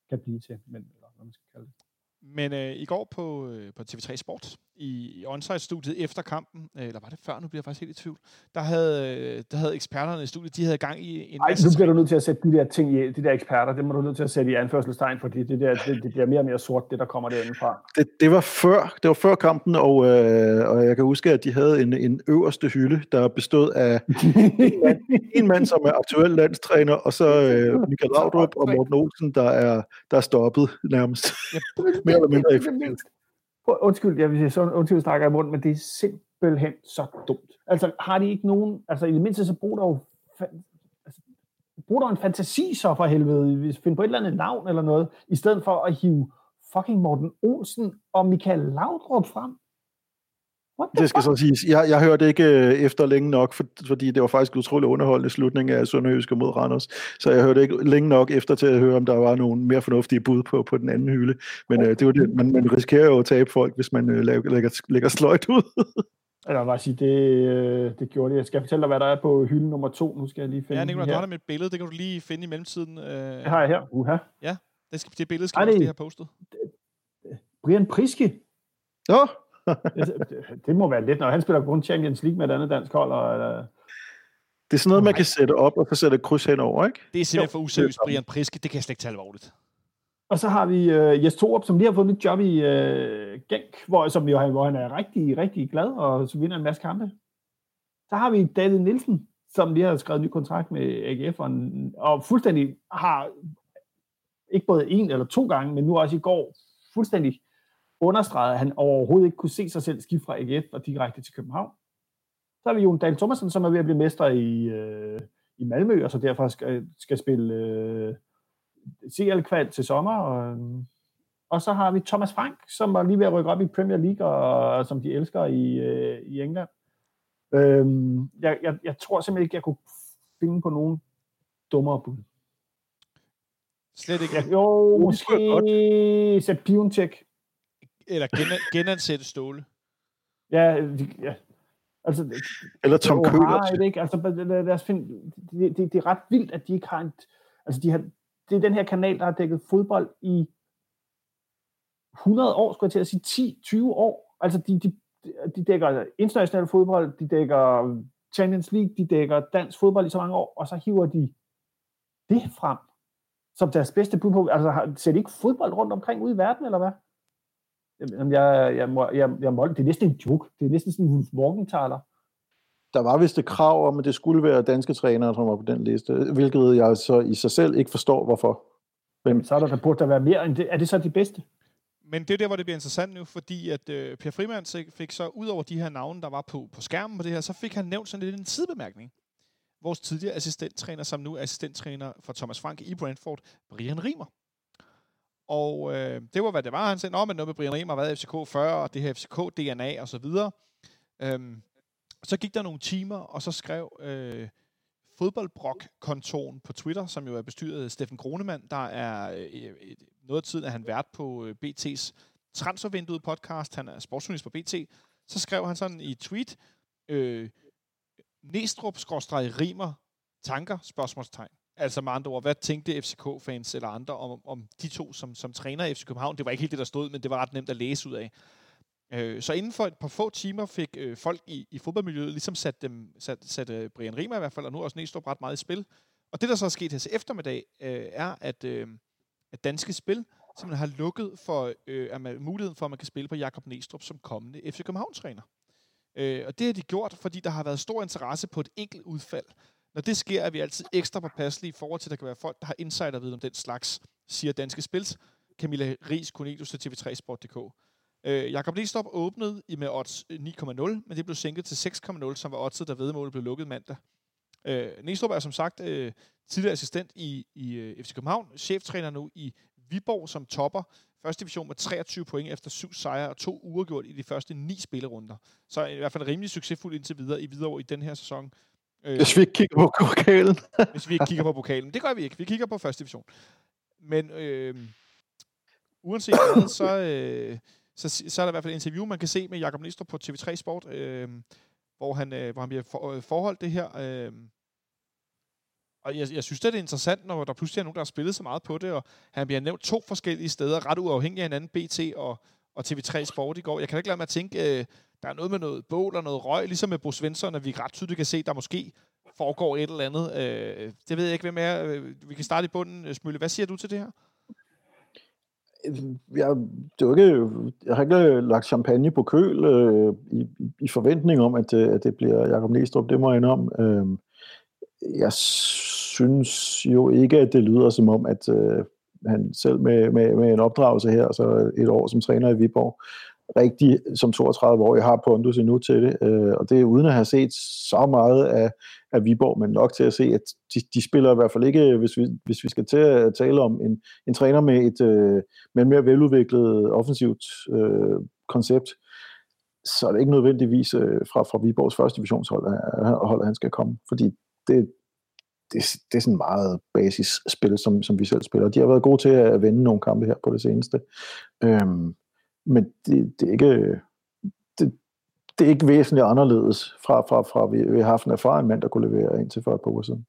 kan blive til, men, eller hvad man skal kalde det. Men øh, i går på, øh, på TV3 Sport, i, i onsite-studiet efter kampen, øh, eller var det før, nu bliver jeg faktisk helt i tvivl, der havde, øh, der havde eksperterne i studiet, de havde gang i en Ej, nu bliver du nødt til at sætte de der ting i, de der eksperter, det må du nødt til at sætte i anførselstegn, fordi det, der, det, det bliver mere og mere sort, det der kommer derindefra. Det, det, var før, det var før kampen, og, øh, og jeg kan huske, at de havde en, en øverste hylde, der bestod af en, mand, en mand, som er aktuel landstræner, og så øh, Michael Laudrup og Morten Olsen, der er, der er stoppet nærmest. Ja, eller mindre effektivt undskyld, jeg vil sige, så undskyld, snakker i munden, men det er simpelthen så dumt. Altså, har de ikke nogen, altså i det mindste så bruger der jo, altså, bruger der en fantasi så for helvede, hvis finder på et eller andet navn eller noget, i stedet for at hive fucking Morten Olsen og Michael Laudrup frem. Det skal fuck? så siges. Jeg, jeg hørte ikke øh, efter længe nok, for, fordi det var faktisk utrolig underholdende slutning af Sønderjyske mod Randers. Så jeg hørte ikke længe nok efter til at høre, om der var nogle mere fornuftige bud på, på den anden hylde. Men okay. øh, det var det, man, man risikerer jo at tabe folk, hvis man øh, lægger, lægger, lægger sløjt ud. Eller bare sige, det, øh, det gjorde det. Jeg skal fortælle dig, hvad der er på hylde nummer to. Nu skal jeg lige finde Ja, Nicolai, du har mit billede. Det kan du lige finde i mellemtiden. Øh... Det har jeg her. Uha. Ja, det, skal, det billede skal du lige have postet. Brian Priske. Ja det, det må være lidt, når han spiller kun Champions League med et andet dansk hold. Og, eller... Det er sådan noget, man kan sætte op, og så sætte kryds henover, ikke? Det er simpelthen for useriøst, Brian Priske. Det kan jeg slet ikke tage alvorligt. Og så har vi uh, Jes Torup, som lige har fået et job i uh, Genk, hvor, som jo, hvor han er rigtig, rigtig glad, og så vinder en masse kampe. Så har vi David Nielsen, som lige har skrevet en ny kontrakt med AGF, og, og fuldstændig har, ikke både en eller to gange, men nu også i går, fuldstændig understregede, at han overhovedet ikke kunne se sig selv skifte fra AGF og direkte til København. Så har vi Jon Dahl Thomasen, som er ved at blive mester i, øh, i Malmø, og så derfor skal, skal spille øh, CL-kval til sommer. Og, og så har vi Thomas Frank, som er lige ved at rykke op i Premier League, og, og som de elsker i, øh, i England. Øhm, jeg, jeg, jeg tror simpelthen ikke, jeg kunne finde på nogen dummere bud. Slet ikke. Ja, jo, måske Sepp Piontek. Eller gen, genansætte Ståle. Ja, ja. Altså, Eller Tom Køller. Ikke? Altså, lad os finde, det, det, det, er ret vildt, at de ikke har en... Altså, de har, det er den her kanal, der har dækket fodbold i 100 år, skulle jeg til at sige 10-20 år. Altså, de, de, de dækker international fodbold, de dækker Champions League, de dækker dansk fodbold i så mange år, og så hiver de det frem som deres bedste bud på. Altså, ser de ikke fodbold rundt omkring ude i verden, eller hvad? Jamen, jeg, jeg, må, jeg, jeg må, det er næsten en joke. Det er næsten sådan en morgentaler. Der var vist et krav om, at det skulle være danske trænere, som var på den liste, hvilket jeg så i sig selv ikke forstår, hvorfor. Men så er der, der burde der være mere end det. Er det så de bedste? Men det er der, hvor det bliver interessant nu, fordi at øh, Per Frimand fik så, ud over de her navne, der var på, på skærmen på det her, så fik han nævnt sådan lidt en sidebemærkning. Vores tidligere assistenttræner, som nu er assistenttræner for Thomas Frank i Brentford, Brian Rimer. Og øh, det var, hvad det var. Han sagde, at noget med Brian Riemer har været FCK før, og det her FCK-DNA og så videre. Øhm, så gik der nogle timer, og så skrev øh, fodboldbrok-kontoren på Twitter, som jo er bestyret af Steffen Kronemann, der er øh, øh noget af tiden, at han vært på øh, BT's transfervinduet podcast, han er sportsjournalist på BT, så skrev han sådan i tweet, øh, Næstrup-Rimer tanker, spørgsmålstegn. Altså med andre ord, hvad tænkte FCK-fans eller andre om, om de to som, som træner i FC København? Det var ikke helt det, der stod, men det var ret nemt at læse ud af. Øh, så inden for et par få timer fik øh, folk i, i fodboldmiljøet ligesom sat, dem, sat, sat øh, Brian Rima i hvert fald, og nu også Næstrup ret meget i spil, Og det, der så er sket her til eftermiddag, øh, er, at, øh, at Danske Spil simpelthen har lukket for øh, at man, muligheden for, at man kan spille på Jakob Næstrup som kommende FC København-træner. Øh, og det har de gjort, fordi der har været stor interesse på et enkelt udfald. Når det sker, er vi altid ekstra påpasselige i forhold til, at der kan være folk, der har insiderviden om den slags, siger Danske Spils, Camilla Ries Cornelius til TV3sport.dk. Øh, Jakob Næstrup åbnede i med odds øh, 9,0, men det blev sænket til 6,0, som var oddset, da vedmålet blev lukket mandag. Øh, Næstrup er som sagt øh, tidligere assistent i, i øh, FC København, cheftræner nu i Viborg, som topper første division med 23 point efter syv sejre og to uger gjort i de første ni spillerunder. Så i hvert fald rimelig succesfuld indtil videre i videre i den her sæson. Øh, hvis vi ikke kigger på pokalen. hvis vi ikke kigger på pokalen. Det gør vi ikke. Vi kigger på første division. Men øh, uanset hvad, så, øh, så, så er der i hvert fald et interview, man kan se med Jakob Nistrup på TV3 Sport, øh, hvor, han, øh, hvor han bliver for, øh, forholdt det her. Øh, og jeg, jeg synes, det er interessant, når der pludselig er nogen, der har spillet så meget på det, og han bliver nævnt to forskellige steder, ret uafhængigt af hinanden, BT og, og TV3 Sport i går. Jeg kan ikke lade mig at tænke, øh, der er noget med noget bål og noget røg, ligesom med Bo Svensson, at vi ret tydeligt kan se, der måske foregår et eller andet. Øh, det ved jeg ikke, hvem er. Øh, vi kan starte i bunden. Øh, Smølle, hvad siger du til det her? jeg, det er ikke, jeg har ikke lagt champagne på køl øh, i, i forventning om, at, øh, at det bliver Jakob Næstrup, det må jeg om. Øh, jeg synes jo ikke, at det lyder som om, at øh, han selv med, med, med en opdragelse her, så et år som træner i Viborg, rigtig som 32 år, jeg har pondus endnu til det, øh, og det er uden at have set så meget af, af Viborg, men nok til at se, at de, de spiller i hvert fald ikke, hvis vi, hvis vi skal til at tale om en, en træner med et, øh, med et mere veludviklet offensivt øh, koncept, så er det ikke nødvendigvis øh, fra, fra Viborgs første divisionshold, at han skal komme, fordi det, det, det er sådan meget basisspil, som, som vi selv spiller. De har været gode til at vende nogle kampe her på det seneste. Øhm, men det, det er ikke... Det, det er ikke væsentligt anderledes fra, fra, fra vi, vi har haft en erfaren mand, der kunne levere indtil for et par uger siden.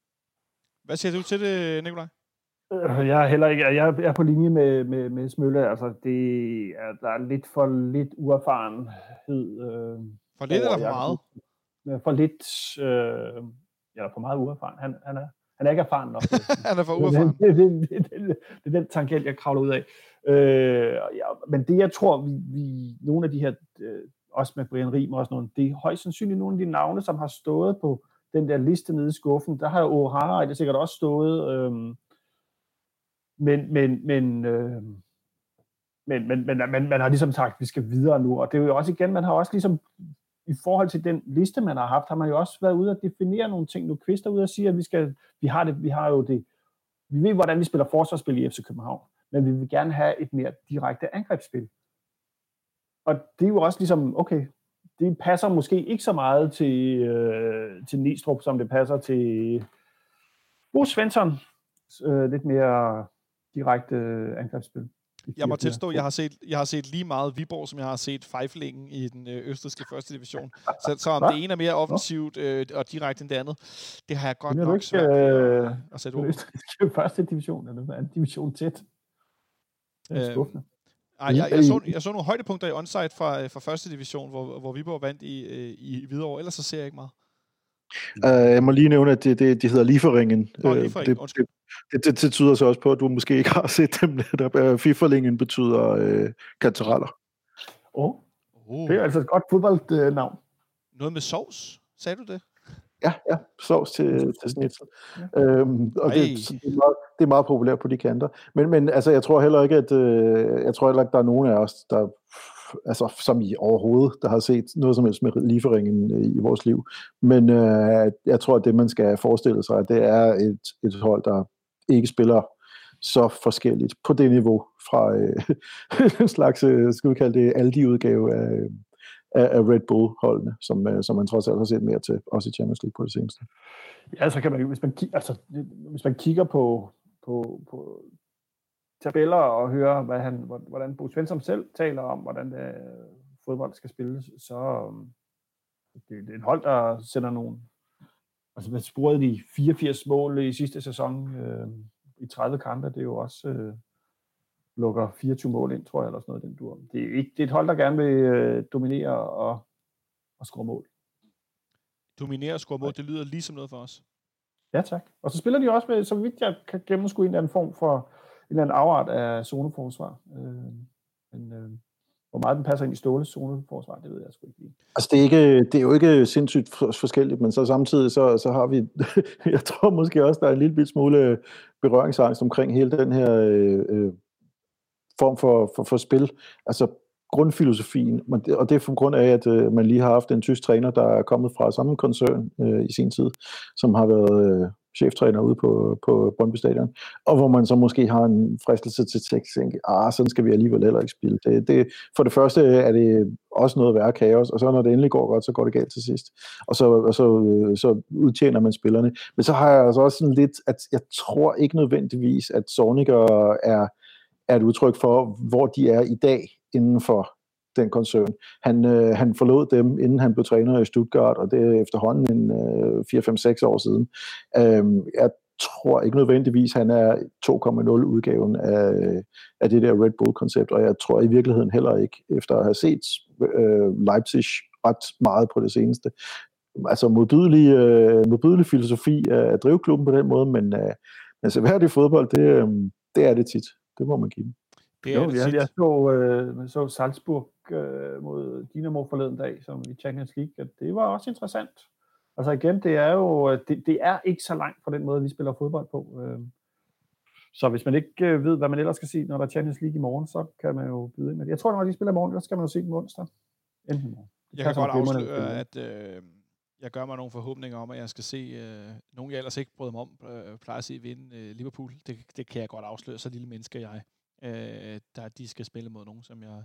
Hvad siger du til det, Nikolaj? Øh, jeg er heller ikke, jeg er på linje med, med, med Smølle. Altså, det er, der er lidt for lidt uerfarenhed. Øh, for lidt eller for meget? For lidt, øh, eller for meget uerfaren. Han, han, er, han er ikke erfaren nok. han er for uerfaren. Det, det, det, det, det er den tangent, jeg kravler ud af. Øh, ja, men det, jeg tror, vi, vi nogle af de her, øh, også med Brian Riem og sådan noget, det er højst sandsynligt nogle af de navne, som har stået på den der liste nede i skuffen. Der har jo O'Hara det sikkert også stået. Øh, men, men, men, øh, men, men, men, men man har ligesom sagt, at vi skal videre nu, og det er jo også igen, man har også ligesom i forhold til den liste, man har haft, har man jo også været ude at definere nogle ting. Nu kvister ud og siger, at vi, skal, vi, har det, vi har jo det, vi ved, hvordan vi spiller forsvarsspil i FC København, men vi vil gerne have et mere direkte angrebsspil. Og det er jo også ligesom, okay, det passer måske ikke så meget til, øh, til Nistrup, som det passer til Bo Svensson. Øh, lidt mere direkte angrebsspil. Jeg må tilstå, jeg har set, jeg har set lige meget Viborg, som jeg har set Feiflingen i den øh, østriske første division. Så, så om det ene er mere offensivt øh, og direkte end det andet, det har jeg godt nok ikke, svært øh, at sætte ord på. første division, eller anden division tæt. Det skuffende. Ej, jeg, jeg, så, jeg så nogle højdepunkter i onsite fra, øh, fra første division, hvor, hvor Viborg vandt i, øh, i Hvidovre. Ellers så ser jeg ikke meget. Uh, jeg må lige nævne, at det, det, de hedder Lieferingen. Nå, Lieferingen. Det, det, det, det tyder så også på, at du måske ikke har set dem netop. Fiferlingen betyder uh, kantereller. Oh. oh. Det er altså et godt fodboldnavn. Noget med sovs, sagde du det? Ja, ja, sovs til, til snitsel. Ja. Øhm, og det, det, er meget, det er meget populært på de kanter. Men, men altså, jeg tror heller ikke, at øh, jeg tror heller ikke, der er nogen af os, der altså som i overhovedet, der har set noget som helst med liveringen øh, i vores liv. Men øh, jeg tror, at det, man skal forestille sig, det er et, et hold, der ikke spiller så forskelligt på det niveau fra øh, en slags, øh, skal vi kalde det, Aldi-udgave af, af, af Red Bull-holdene, som, øh, som man trods alt har set mere til, også i Champions League på det seneste. Ja, så kan man, hvis man, altså, hvis man kigger på, på, på tabeller og høre, hvad han, hvordan Bo Svensson selv taler om, hvordan det, fodbold skal spilles, så øhm, det, det er et hold, der sender nogle... Altså, man spurgte de 84 mål i sidste sæson øh, i 30 kampe, det er jo også... Øh, lukker 24 mål ind, tror jeg, eller sådan noget. Den dur. Det, er ikke, det er et hold, der gerne vil øh, dominere og, og score mål. Dominere og score mål, det lyder lige som noget for os. Ja, tak. Og så spiller de også med, så vidt jeg kan gennemskue, en eller anden form for en eller anden afart af zoneforsvar. Øh, men øh, hvor meget den passer ind i Ståles zoneforsvar, det ved jeg sgu ikke lige. Altså, det er, ikke, det er jo ikke sindssygt forskelligt, men så samtidig så, så har vi, jeg tror måske også, der er en lille smule berøringsangst omkring hele den her øh, øh, form for, for, for spil. Altså, grundfilosofien, og det er på grund af, at øh, man lige har haft en tysk træner, der er kommet fra samme koncern øh, i sin tid, som har været øh, cheftræner ude på, på Brøndby Stadion, og hvor man så måske har en fristelse til at tænke, ah, sådan skal vi alligevel heller ikke spille. Det, det, for det første er det også noget værre kaos, og så når det endelig går godt, så går det galt til sidst. Og så, og så, øh, så udtjener man spillerne. Men så har jeg altså også sådan lidt, at jeg tror ikke nødvendigvis, at Zorniger er, er et udtryk for, hvor de er i dag inden for den koncern. Han, øh, han forlod dem, inden han blev træner i Stuttgart, og det er efterhånden en øh, 4-5-6 år siden. Øh, jeg tror ikke nødvendigvis, han er 2.0 udgaven af, af det der Red Bull-koncept, og jeg tror i virkeligheden heller ikke, efter at have set øh, Leipzig ret meget på det seneste, altså modbydelig, øh, modbydelig filosofi at drive klubben på den måde, men øh, altså, hvad fodbold, det, øh, det er det tit. Det må man give dem. Det er jo, det jeg, jeg så, øh, så Salzburg øh, mod Dynamo forleden dag, som i Champions League, at det var også interessant. Altså igen, det er jo det, det er ikke så langt fra den måde, vi spiller fodbold på. Øh. Så hvis man ikke øh, ved, hvad man ellers skal sige, når der er Champions League i morgen, så kan man jo byde ind med det. Jeg tror, når de spiller i morgen, så skal man jo se dem onsdag. Enten morgen. Jeg kan godt afsløre, at øh, jeg gør mig nogle forhåbninger om, at jeg skal se øh, nogen, jeg ellers ikke bryder mig om, øh, plejer at se vinde øh, Liverpool. Det, det kan jeg godt afsløre, så lille menneske jeg øh, der de skal spille mod nogen, som jeg,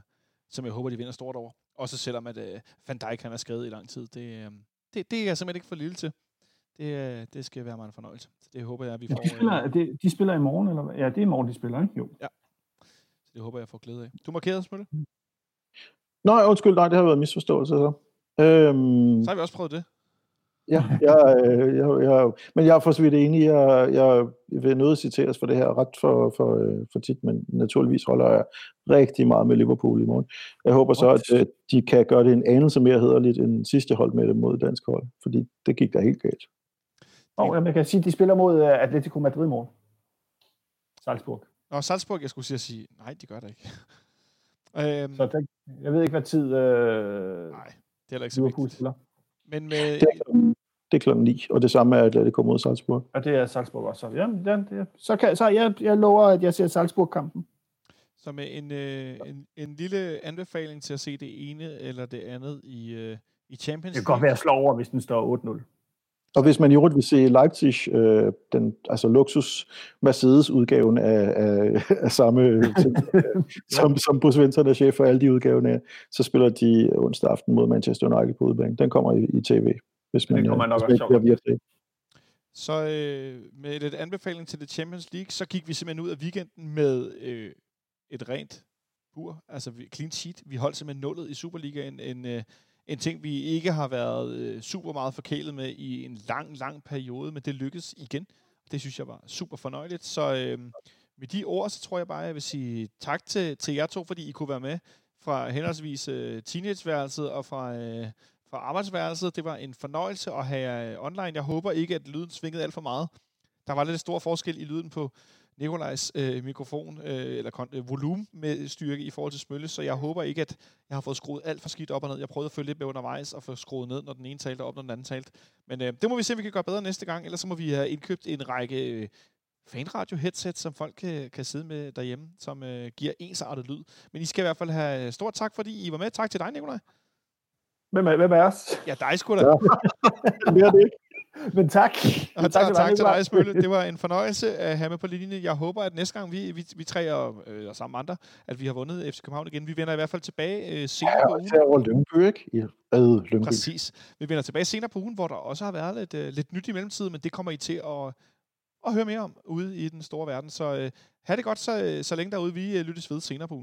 som jeg håber, de vinder stort over. Også selvom at øh, Van Dijk han er skadet i lang tid. Det, øh, det, det er jeg simpelthen ikke for lille til. Det, øh, det skal være mig en fornøjelse. Så det håber jeg, vi får. Ja, de, spiller, øh, de, de spiller i morgen, eller hvad? Ja, det er i morgen, de spiller, ikke? Jo. Ja. Så det håber jeg, får glæde af. Du markerede, Smølle? Nej, undskyld, nej, det har været misforståelse så. Øhm, så har vi også prøvet det. Ja, jeg, øh, jeg, jeg, men jeg er for så vidt enig. Jeg, jeg vil nødt citeres for det her ret for, for, øh, for tit, men naturligvis holder jeg rigtig meget med Liverpool i morgen. Jeg håber så, at øh, de kan gøre det en anelse mere hederligt end sidste hold med det mod dansk hold, fordi det gik da helt galt. Og jeg kan sige, at de spiller mod Atletico Madrid i morgen. Salzburg. Nå, Salzburg, jeg skulle sige, nej, de gør det ikke. øhm, så det, jeg ved ikke, hvad tid øh, nej, det er ikke så Liverpool spiller. Men med... Det det er klokken 9, og det samme er Atletico mod Salzburg. Og det er Salzburg også. Ja, ja, det, så, kan, så jeg, jeg lover, at jeg ser Salzburg-kampen. Så med en, øh, en, en lille anbefaling til at se det ene eller det andet i, øh, i Champions League. Det kan godt være at slå over, hvis den står 8-0. Og hvis man i øvrigt vil se Leipzig, øh, den altså luksus Mercedes-udgaven af, af, af samme, ting, som, som Bruce Svensson er chef for alle de udgaverne, så spiller de onsdag aften mod Manchester United på udbanen. Den kommer i, i tv, hvis man, det kommer nok hvis man også via Så øh, med lidt anbefaling til det Champions League, så gik vi simpelthen ud af weekenden med øh, et rent bur, altså clean sheet. Vi holdt simpelthen nullet i Superligaen, en, øh, en ting, vi ikke har været øh, super meget forkælet med i en lang, lang periode, men det lykkedes igen. Det synes jeg var super fornøjeligt. Så øh, med de ord, så tror jeg bare, jeg vil sige tak til, til jer to, fordi I kunne være med fra henholdsvis øh, teenageværelset og fra, øh, fra arbejdsværelset. Det var en fornøjelse at have jer online. Jeg håber ikke, at lyden svingede alt for meget. Der var lidt stor forskel i lyden på Nikolajs øh, mikrofon, øh, eller øh, volumen med styrke i forhold til Smølle, så jeg håber ikke, at jeg har fået skruet alt for skidt op og ned. Jeg prøvede at følge lidt med undervejs og få skruet ned, når den ene talte op, når den anden talte. Men øh, det må vi se, om vi kan gøre bedre næste gang, ellers så må vi have indkøbt en række øh, fanradio-headset, som folk kan, kan sidde med derhjemme, som øh, giver ensartet lyd. Men I skal i hvert fald have øh, stort tak, fordi I var med. Tak til dig, Nikolaj. Hvem er, hvem er os? Ja, dig sgu da. Ja. det er det ikke. Men tak. Og tak, tak, tak til dig, Smølle. Det var en fornøjelse at have med på linjen. Jeg håber, at næste gang vi, vi, vi tre og, øh, og sammen andre, at vi har vundet FC København igen. Vi vender i hvert fald tilbage øh, senere ja, på ugen. Ja, Lyngby, ikke? I ad, Lyngby. Præcis. Vi vender tilbage senere på ugen, hvor der også har været lidt, øh, lidt nyt i mellemtiden, men det kommer I til at, at høre mere om ude i den store verden. Så øh, have det godt, så, øh, så længe derude. Vi øh, lyttes ved senere på ugen.